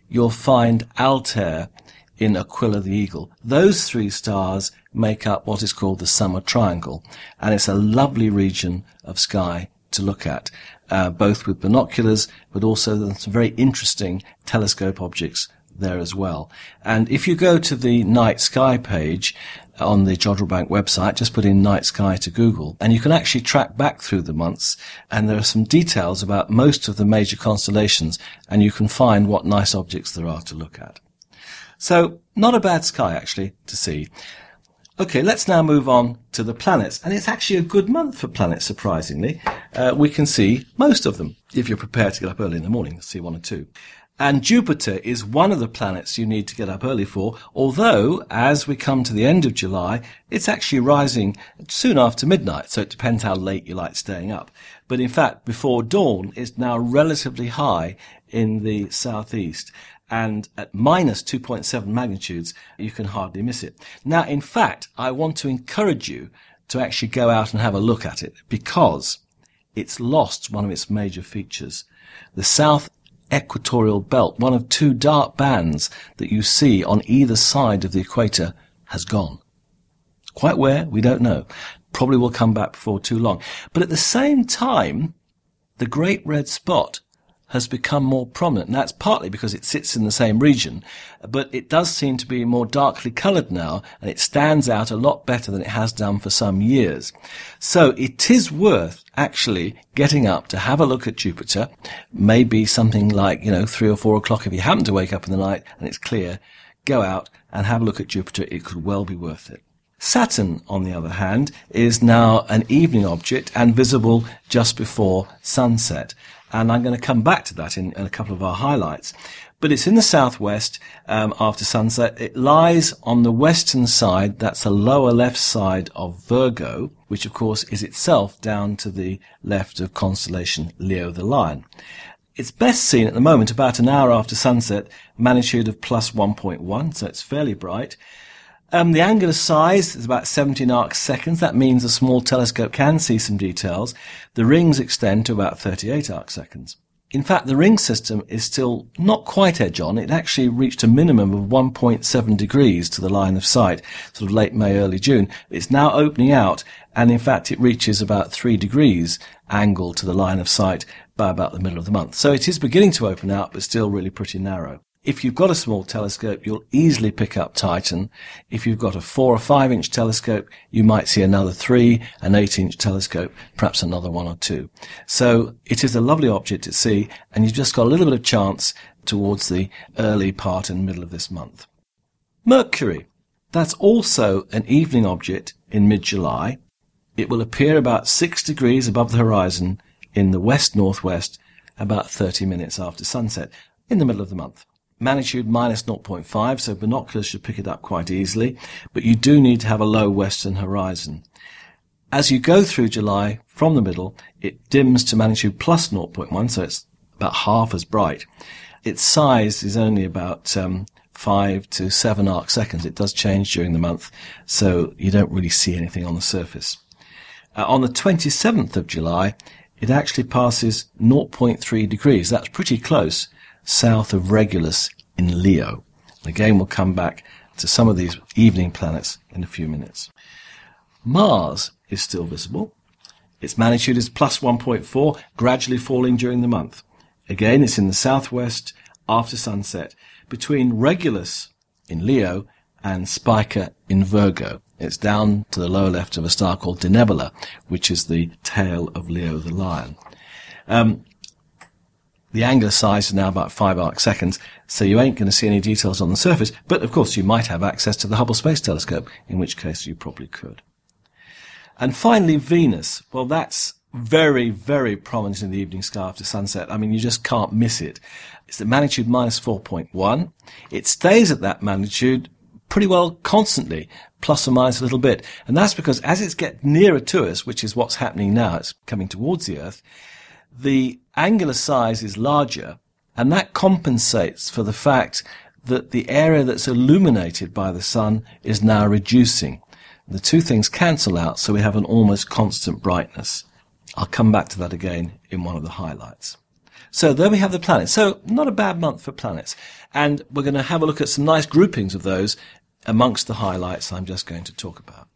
you'll find Altair in Aquila the Eagle. Those three stars make up what is called the Summer Triangle, and it's a lovely region of sky to look at, uh, both with binoculars, but also some very interesting telescope objects there as well. And if you go to the night sky page on the Jodrell Bank website, just put in night sky to Google, and you can actually track back through the months, and there are some details about most of the major constellations, and you can find what nice objects there are to look at. So, not a bad sky actually to see. Okay, let's now move on to the planets. And it's actually a good month for planets, surprisingly. Uh, we can see most of them if you're prepared to get up early in the morning see one or two. And Jupiter is one of the planets you need to get up early for, although as we come to the end of July, it's actually rising soon after midnight, so it depends how late you like staying up. But in fact, before dawn, it's now relatively high in the southeast and at minus 2.7 magnitudes, you can hardly miss it. Now, in fact, I want to encourage you to actually go out and have a look at it because it's lost one of its major features. The south equatorial belt, one of two dark bands that you see on either side of the equator, has gone. Quite where, we don't know. Probably will come back before too long. But at the same time, the great red spot has become more prominent. And that's partly because it sits in the same region, but it does seem to be more darkly coloured now, and it stands out a lot better than it has done for some years. So it is worth actually getting up to have a look at Jupiter, maybe something like, you know, three or four o'clock if you happen to wake up in the night and it's clear, go out and have a look at Jupiter. It could well be worth it. Saturn, on the other hand, is now an evening object and visible just before sunset and I'm going to come back to that in, in a couple of our highlights. But it's in the southwest um, after sunset. It lies on the western side, that's the lower left side of Virgo, which of course is itself down to the left of constellation Leo the Lion. It's best seen at the moment about an hour after sunset, magnitude of plus 1.1, so it's fairly bright. Um, the angular size is about 17 arc seconds. That means a small telescope can see some details. The rings extend to about 38 arc seconds. In fact, the ring system is still not quite edge on. It actually reached a minimum of 1.7 degrees to the line of sight, sort of late May, early June. It's now opening out, and in fact, it reaches about 3 degrees angle to the line of sight by about the middle of the month. So it is beginning to open out, but still really pretty narrow. If you've got a small telescope, you'll easily pick up Titan. If you've got a four or five inch telescope, you might see another three, an eight inch telescope, perhaps another one or two. So it is a lovely object to see, and you've just got a little bit of chance towards the early part and middle of this month. Mercury. That's also an evening object in mid-July. It will appear about six degrees above the horizon in the west-northwest about 30 minutes after sunset in the middle of the month magnitude minus 0.5, so binoculars should pick it up quite easily, but you do need to have a low western horizon. As you go through July, from the middle, it dims to magnitude plus 0.1, so it's about half as bright. Its size is only about um, 5 to 7 arc seconds. It does change during the month, so you don't really see anything on the surface. Uh, on the 27th of July, it actually passes 0.3 degrees. That's pretty close south of Regulus in Leo. Again, we'll come back to some of these evening planets in a few minutes. Mars is still visible. Its magnitude is plus 1.4, gradually falling during the month. Again, it's in the southwest after sunset between Regulus in Leo and Spica in Virgo. It's down to the lower left of a star called Denebola, which is the tail of Leo the Lion. Um, the angular size is now about 5 arc seconds, so you ain't going to see any details on the surface, but of course you might have access to the Hubble Space Telescope, in which case you probably could. And finally, Venus. Well, that's very, very prominent in the evening sky after sunset. I mean, you just can't miss it. It's at magnitude minus 4.1. It stays at that magnitude pretty well constantly, plus or minus a little bit. And that's because as it gets nearer to us, which is what's happening now, it's coming towards the Earth, the angular size is larger, and that compensates for the fact that the area that's illuminated by the sun is now reducing. The two things cancel out, so we have an almost constant brightness. I'll come back to that again in one of the highlights. So there we have the planets. So not a bad month for planets. And we're going to have a look at some nice groupings of those amongst the highlights I'm just going to talk about.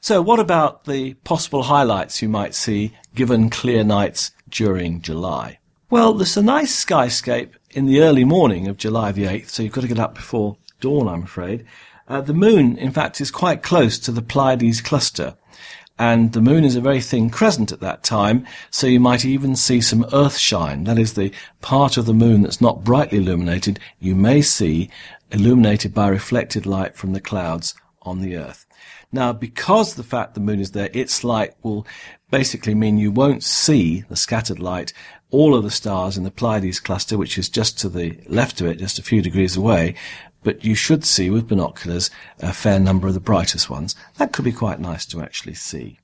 So what about the possible highlights you might see given clear nights during July? Well, there's a nice skyscape in the early morning of July the 8th, so you've got to get up before dawn, I'm afraid. Uh, the moon, in fact, is quite close to the Pleiades cluster, and the moon is a very thin crescent at that time, so you might even see some earth shine. That is the part of the moon that's not brightly illuminated, you may see illuminated by reflected light from the clouds on the earth. Now, because the fact the moon is there, its light will basically mean you won't see the scattered light, all of the stars in the Pleiades cluster, which is just to the left of it, just a few degrees away, but you should see with binoculars a fair number of the brightest ones. That could be quite nice to actually see.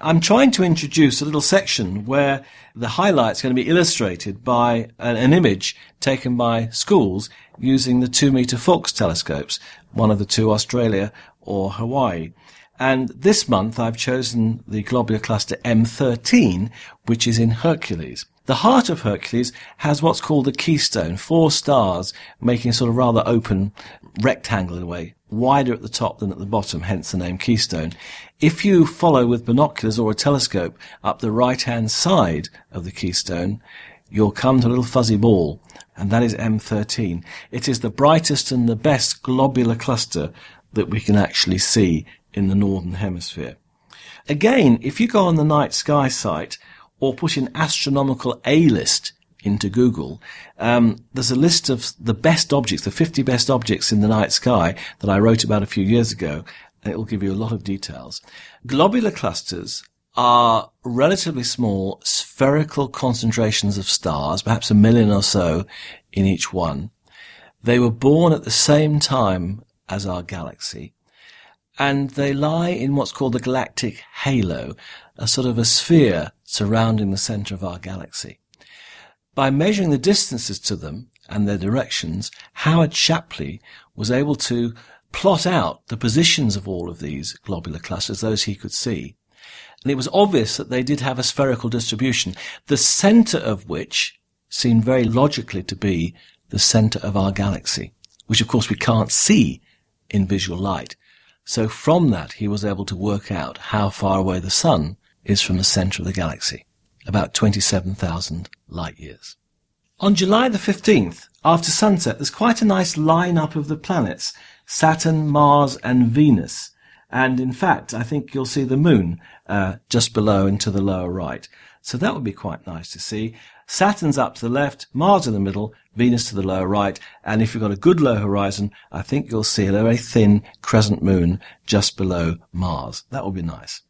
I'm trying to introduce a little section where the highlight's going to be illustrated by an, image taken by schools using the two meter Faulkes telescopes, one of the two Australia or Hawaii. And this month I've chosen the globular cluster M13, which is in Hercules. The heart of Hercules has what's called the keystone, four stars making a sort of rather open rectangle in a way, wider at the top than at the bottom, hence the name keystone. If you follow with binoculars or a telescope up the right hand side of the keystone, you'll come to a little fuzzy ball, and that is M13. It is the brightest and the best globular cluster that we can actually see in the northern hemisphere. Again, if you go on the night sky site or put in astronomical A list into Google, um, there's a list of the best objects, the 50 best objects in the night sky that I wrote about a few years ago, and it will give you a lot of details. Globular clusters are relatively small spherical concentrations of stars, perhaps a million or so in each one. They were born at the same time as our galaxy, and they lie in what's called the galactic halo, a sort of a sphere surrounding the center of our galaxy. By measuring the distances to them and their directions, Harlow Shapley was able to plot out the positions of all of these globular clusters, those he could see. And it was obvious that they did have a spherical distribution, the center of which seemed very logically to be the center of our galaxy, which of course we can't see in visual light. So from that, he was able to work out how far away the sun is from the center of the galaxy, about 27,000 light years. On July the 15th, after sunset, there's quite a nice line-up of the planets, Saturn, Mars, and Venus. And in fact, I think you'll see the moon uh, just below and to the lower right. So that would be quite nice to see. Saturn's up to the left, Mars in the middle, Venus to the lower right, and if you've got a good low horizon, I think you'll see a very thin crescent moon just below Mars. That would be nice.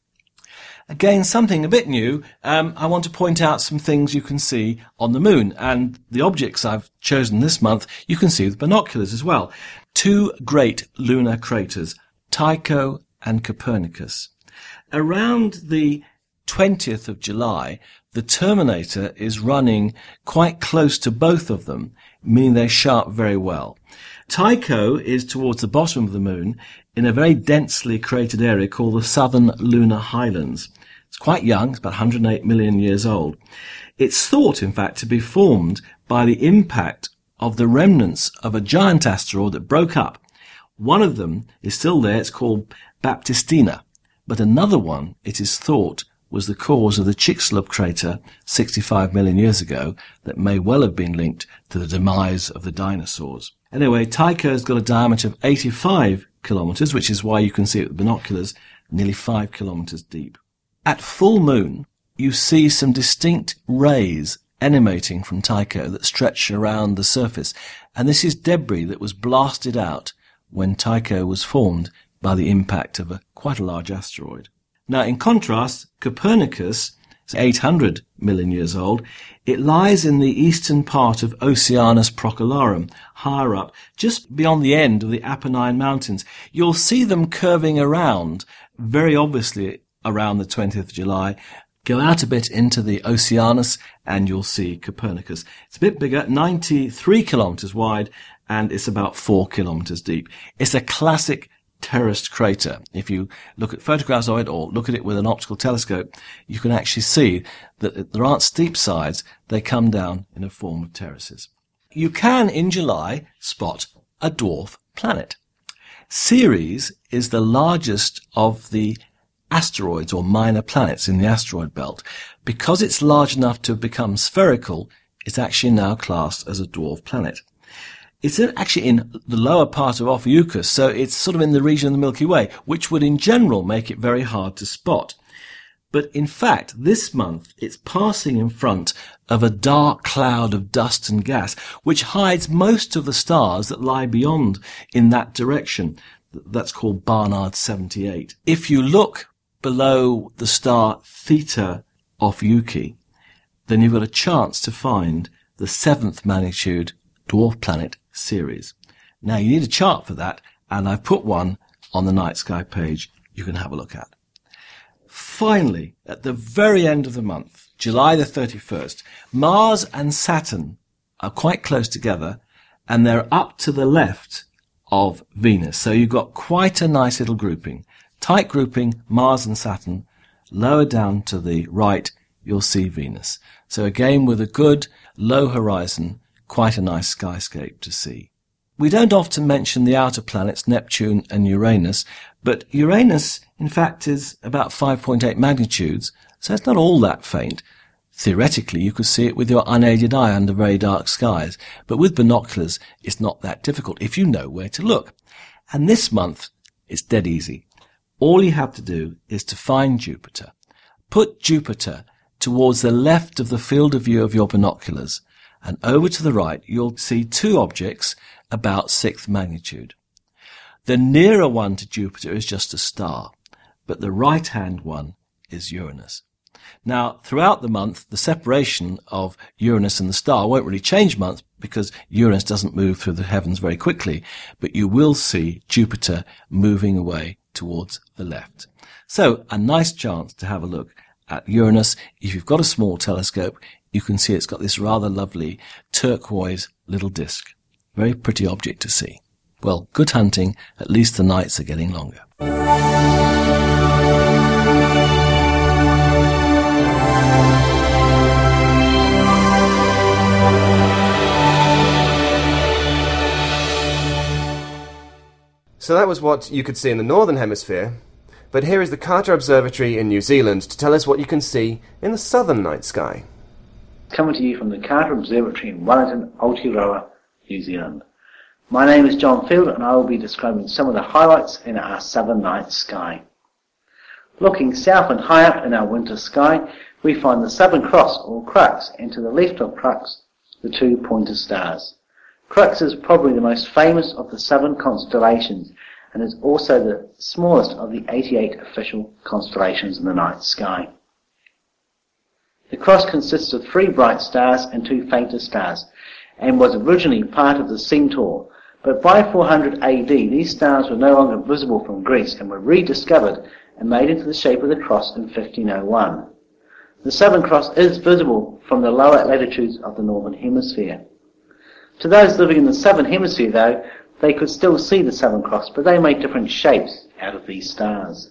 Again, something a bit new. Um, I want to point out some things you can see on the moon, and the objects I've chosen this month you can see with binoculars as well. Two great lunar craters, Tycho and Copernicus. Around the 20th of July, the Terminator is running quite close to both of them, meaning they're sharp very well. Tycho is towards the bottom of the moon in a very densely cratered area called the Southern Lunar Highlands. It's quite young, it's about 108 million years old. It's thought, in fact, to be formed by the impact of the remnants of a giant asteroid that broke up. One of them is still there, it's called Baptistina, but another one, it is thought, was the cause of the Chicxulub crater 65 million years ago that may well have been linked to the demise of the dinosaurs. Anyway, Tycho's got a diameter of 85 kilometers, which is why you can see it with binoculars, nearly 5 kilometers deep. At full moon, you see some distinct rays emanating from Tycho that stretch around the surface, and this is debris that was blasted out when Tycho was formed by the impact of a quite a large asteroid. Now, in contrast, Copernicus is 800 million years old. It lies in the eastern part of Oceanus Procellarum, higher up, just beyond the end of the Apennine Mountains. You'll see them curving around, very obviously around the 20th of July. Go out a bit into the Oceanus and you'll see Copernicus. It's a bit bigger, 93 kilometers wide, and it's about 4 kilometers deep. It's a classic terraced crater. If you look at photographs of it or look at it with an optical telescope, you can actually see that there aren't steep sides, they come down in a form of terraces. You can, in July, spot a dwarf planet. Ceres is the largest of the asteroids or minor planets in the asteroid belt. Because it's large enough to become spherical, it's actually now classed as a dwarf planet. It's actually in the lower part of Ophiuchus, so it's sort of in the region of the Milky Way, which would in general make it very hard to spot. But in fact, this month it's passing in front of a dark cloud of dust and gas, which hides most of the stars that lie beyond in that direction. That's called Barnard 78. If you look below the star Theta Ophiuchi, then you've got a chance to find the seventh magnitude dwarf planet Ceres. Now you need a chart for that, and I've put one on the night sky page you can have a look at. Finally, at the very end of the month, July the 31st, Mars and Saturn are quite close together and they're up to the left of Venus. So you've got quite a nice little grouping. Tight grouping, Mars and Saturn. Lower down to the right, you'll see Venus. So again, with a good low horizon, quite a nice skyscape to see. We don't often mention the outer planets, Neptune and Uranus, but Uranus, in fact, is about 5.8 magnitudes, so it's not all that faint. Theoretically, you could see it with your unaided eye under very dark skies, but with binoculars, it's not that difficult if you know where to look. And this month, it's dead easy. All you have to do is to find Jupiter. Put Jupiter towards the left of the field of view of your binoculars and over to the right you'll see two objects about sixth magnitude. The nearer one to Jupiter is just a star, but the right hand one is Uranus. Now, throughout the month, the separation of Uranus and the star won't really change much because Uranus doesn't move through the heavens very quickly, but you will see Jupiter moving away towards the left. So, a nice chance to have a look at Uranus. If you've got a small telescope, you can see it's got this rather lovely turquoise little disk. Very pretty object to see. Well, good hunting. At least the nights are getting longer. So that was what you could see in the Northern Hemisphere, but here is the Carter Observatory in New Zealand to tell us what you can see in the southern night sky coming to you from the Carter Observatory in Wellington, Aotearoa, New Zealand. My name is John Field and I will be describing some of the highlights in our southern night sky. Looking south and high up in our winter sky, we find the Southern Cross or Crux, and to the left of Crux, the two pointer stars. Crux is probably the most famous of the seven constellations and is also the smallest of the 88 official constellations in the night sky. The cross consists of three bright stars and two fainter stars, and was originally part of the Centaur, but by 400 AD these stars were no longer visible from Greece and were rediscovered and made into the shape of the cross in 1501. The Southern Cross is visible from the lower latitudes of the Northern Hemisphere. To those living in the Southern Hemisphere, though, they could still see the Southern Cross, but they made different shapes out of these stars.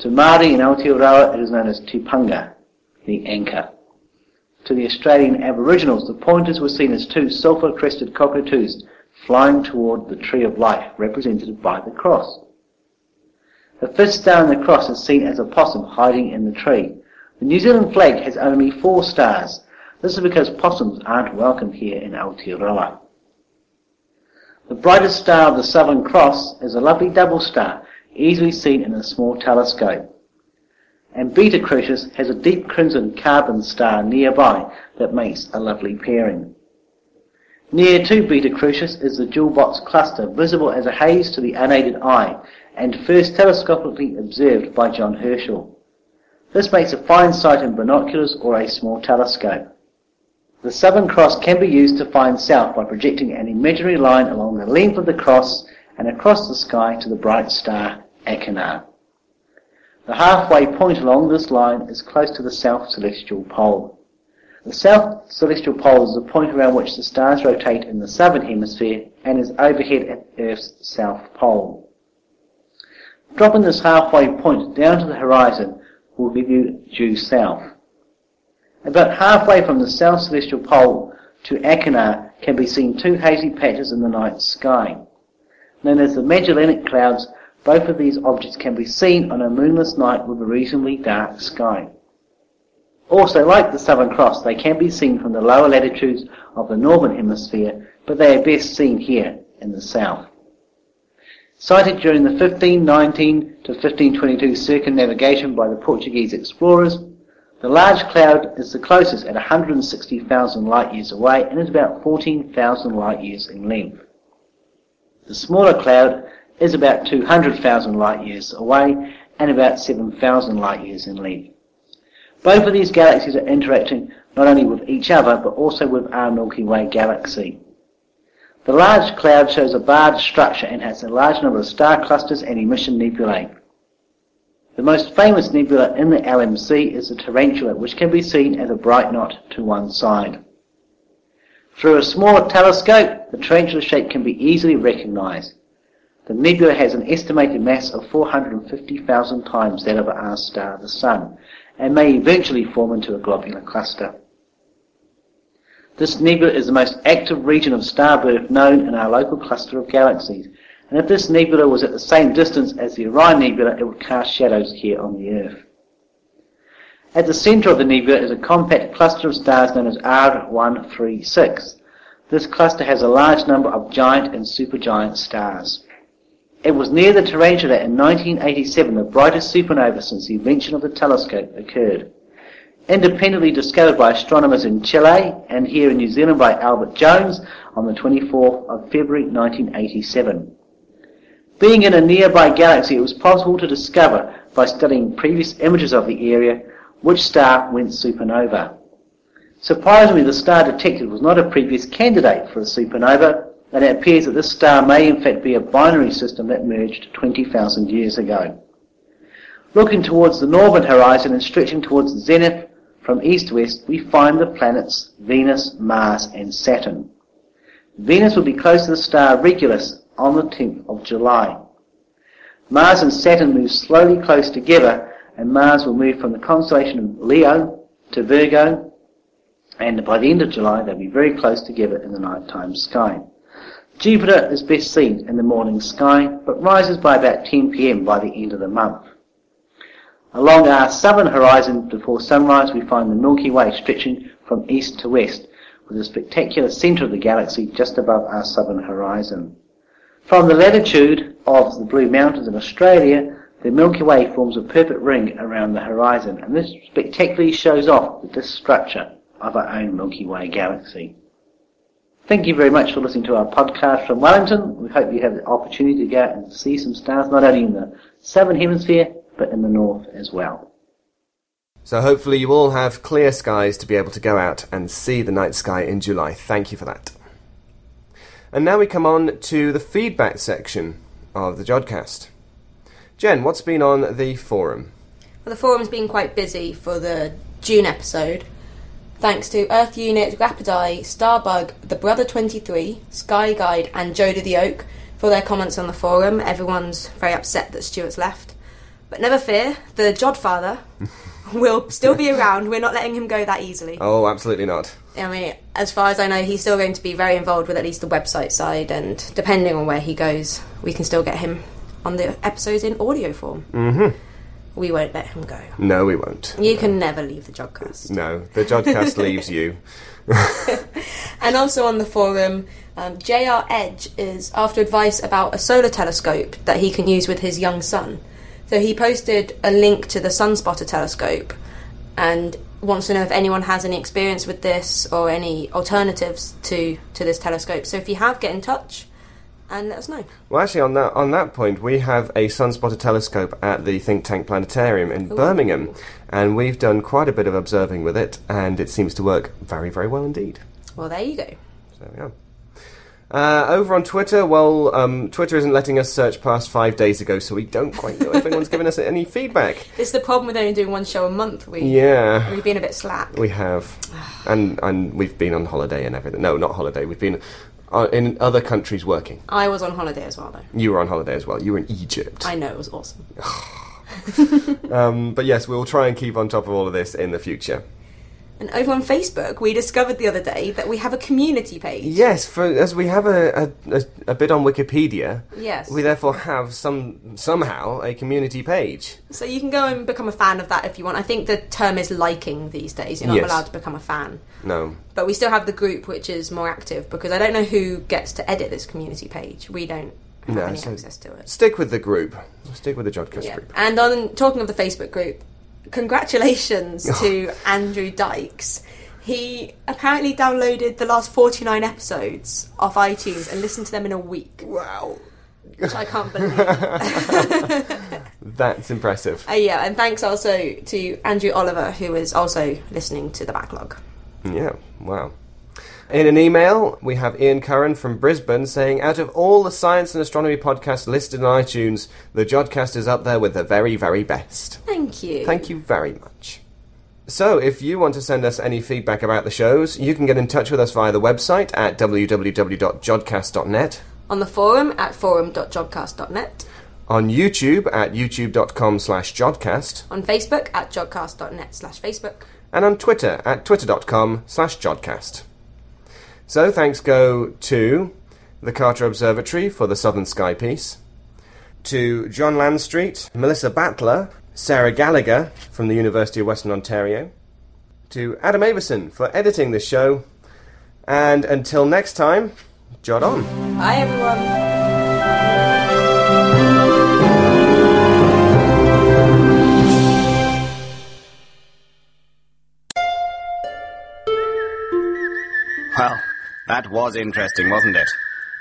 To Māori in Aotearoa it is known as Te Punga, the anchor. To the Australian Aboriginals, the pointers were seen as two sulphur-crested cockatoos flying toward the tree of life, represented by the cross. The fifth star in the cross is seen as a possum hiding in the tree. The New Zealand flag has only four stars. This is because possums aren't welcome here in Aotearoa. The brightest star of the Southern Cross is a lovely double star, easily seen in a small telescope and Beta Crucis has a deep crimson carbon star nearby that makes a lovely pairing. Near to Beta Crucis is the Jewel Box cluster, visible as a haze to the unaided eye, and first telescopically observed by John Herschel. This makes a fine sight in binoculars or a small telescope. The Southern Cross can be used to find south by projecting an imaginary line along the length of the cross and across the sky to the bright star Achernar. The halfway point along this line is close to the south celestial pole. The south celestial pole is the point around which the stars rotate in the southern hemisphere and is overhead at Earth's south pole. Dropping this halfway point down to the horizon will give you due south. About halfway from the south celestial pole to Achernar can be seen two hazy patches in the night sky. Known as the Magellanic Clouds, both of these objects can be seen on a moonless night with a reasonably dark sky. Also, like the Southern Cross, they can be seen from the lower latitudes of the northern hemisphere, but they are best seen here in the south. Sighted during the 1519 to 1522 circumnavigation by the Portuguese explorers, the large cloud is the closest at 160,000 light years away and is about 14,000 light years in length. The smaller cloud is about 200,000 light years away and about 7,000 light years in length. Both of these galaxies are interacting not only with each other but also with our Milky Way galaxy. The large cloud shows a barred structure and has a large number of star clusters and emission nebulae. The most famous nebula in the LMC is the Tarantula, which can be seen as a bright knot to one side. Through a smaller telescope, the tarantula shape can be easily recognized. The nebula has an estimated mass of 450,000 times that of our star, the Sun, and may eventually form into a globular cluster. This nebula is the most active region of star birth known in our local cluster of galaxies, and if this nebula was at the same distance as the Orion Nebula, it would cast shadows here on the Earth. At the center of the nebula is a compact cluster of stars known as R136. This cluster has a large number of giant and supergiant stars. It was near the Tarantula in 1987 the brightest supernova since the invention of the telescope occurred. Independently discovered by astronomers in Chile and here in New Zealand by Albert Jones on the 24th of February 1987. Being in a nearby galaxy, it was possible to discover by studying previous images of the area which star went supernova. Surprisingly, the star detected was not a previous candidate for a supernova, and it appears that this star may in fact be a binary system that merged 20,000 years ago. Looking towards the northern horizon and stretching towards the zenith from east to west, we find the planets Venus, Mars, and Saturn. Venus will be close to the star Regulus on the 10th of July. Mars and Saturn move slowly close together, and Mars will move from the constellation of Leo to Virgo, and by the end of July they'll be very close together in the nighttime sky. Jupiter is best seen in the morning sky, but rises by about 10 pm by the end of the month. Along our southern horizon before sunrise we find the Milky Way stretching from east to west, with a spectacular centre of the galaxy just above our southern horizon. From the latitude of the Blue Mountains in Australia, the Milky Way forms a perfect ring around the horizon, and this spectacularly shows off the disk structure of our own Milky Way galaxy. Thank you very much for listening to our podcast from Wellington. We hope you have the opportunity to go out and see some stars, not only in the southern hemisphere, but in the north as well. So hopefully you all have clear skies to be able to go out and see the night sky in July. Thank you for that. And now we come on to the feedback section of the Jodcast. Jen, what's been on the forum? Well, the forum's been quite busy for the June episode. Thanks to Earth Unit, Rapideye, Starbug, The Brother 23, Sky Guide, and Joda the Oak for their comments on the forum. Everyone's very upset that Stuart's left. But never fear, the Jodfather will still be around. We're not letting him go that easily. Oh, absolutely not. I mean, as far as I know, he's still going to be very involved with at least the website side, and depending on where he goes, we can still get him on the episodes in audio form. Mm-hmm. We won't let him go. No, we won't. You can never leave the Jodcast. No, the Jodcast leaves you. And also on the forum, um, JR Edge is after advice about a solar telescope that he can use with his young son. So he posted a link to the Sunspotter telescope and wants to know if anyone has any experience with this or any alternatives to, to this telescope. So if you have, get in touch and let us know. Well, actually, on that on that point, we have a sunspotter telescope at the Think Tank Planetarium in Birmingham, and we've done quite a bit of observing with it, and it seems to work very, very well indeed. Well, there you go. So yeah. Uh, over on Twitter, well, um, Twitter isn't letting us search past five days ago, so we don't quite know if anyone's given us any feedback. It's the problem with only doing one show a month. We Yeah. we've been a bit slack. We have, and and we've been on holiday and everything. No, not holiday. We've been uh, in other countries working? I was on holiday as well, though. You were on holiday as well. You were in Egypt. I know, it was awesome. Um, but yes, we'll try and keep on top of all of this in the future. And over on Facebook, we discovered the other day that we have a community page. Yes, for as we have a, a, a, bit on Wikipedia, Yes. we therefore have some somehow a community page. So you can go and become a fan of that if you want. I think the term is liking these days. You're not Yes. allowed to become a fan. No, But we still have the group, which is more active because I don't know who gets to edit this community page. We don't have no. any so access to it. Stick with the group. Stick with the Jodcast Yeah. group. And on talking of the Facebook group, congratulations to Andrew Dykes. He apparently downloaded the last 49 episodes off iTunes and listened to them in a week. Wow. Which I can't believe. That's impressive. Uh, yeah, and thanks also to Andrew Oliver, who is also listening to the backlog. Yeah, wow. In an email, we have Ian Curran from Brisbane saying, Out of all the science and astronomy podcasts listed on iTunes, the Jodcast is up there with the very, very best. Thank you. Thank you very much. So, if you want to send us any feedback about the shows, you can get in touch with us via the website at www.jodcast.net, On the forum at forum.jodcast.net, on YouTube at youtube.com slash jodcast, on Facebook at jobcast.net slash Facebook. and on Twitter at twitter.com slash jodcast. So thanks go to the Carter Observatory for the Southern Sky piece, to John Landstreet, Melissa Battler, Sarah Gallagher from the University of Western Ontario, to Adam Avison for editing this show, and until next time, jot on. Bye, everyone. That was interesting, wasn't it?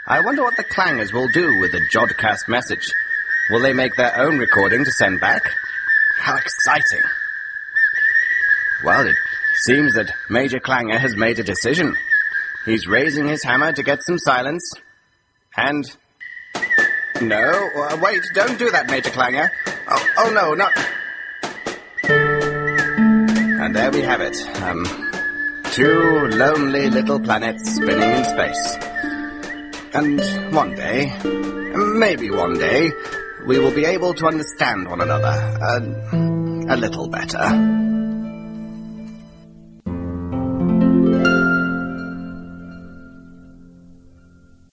I wonder what the clangers will do with the Jodcast message. Will they make their own recording to send back? How exciting! Well, it seems that Major Clanger has made a decision. He's raising his hammer to get some silence. And. No, uh, wait, don't do that, Major Clanger. Oh, oh no, not. And there we have it. Um, two lonely little planets spinning in space. And one day, maybe one day, we will be able to understand one another uh, a little better.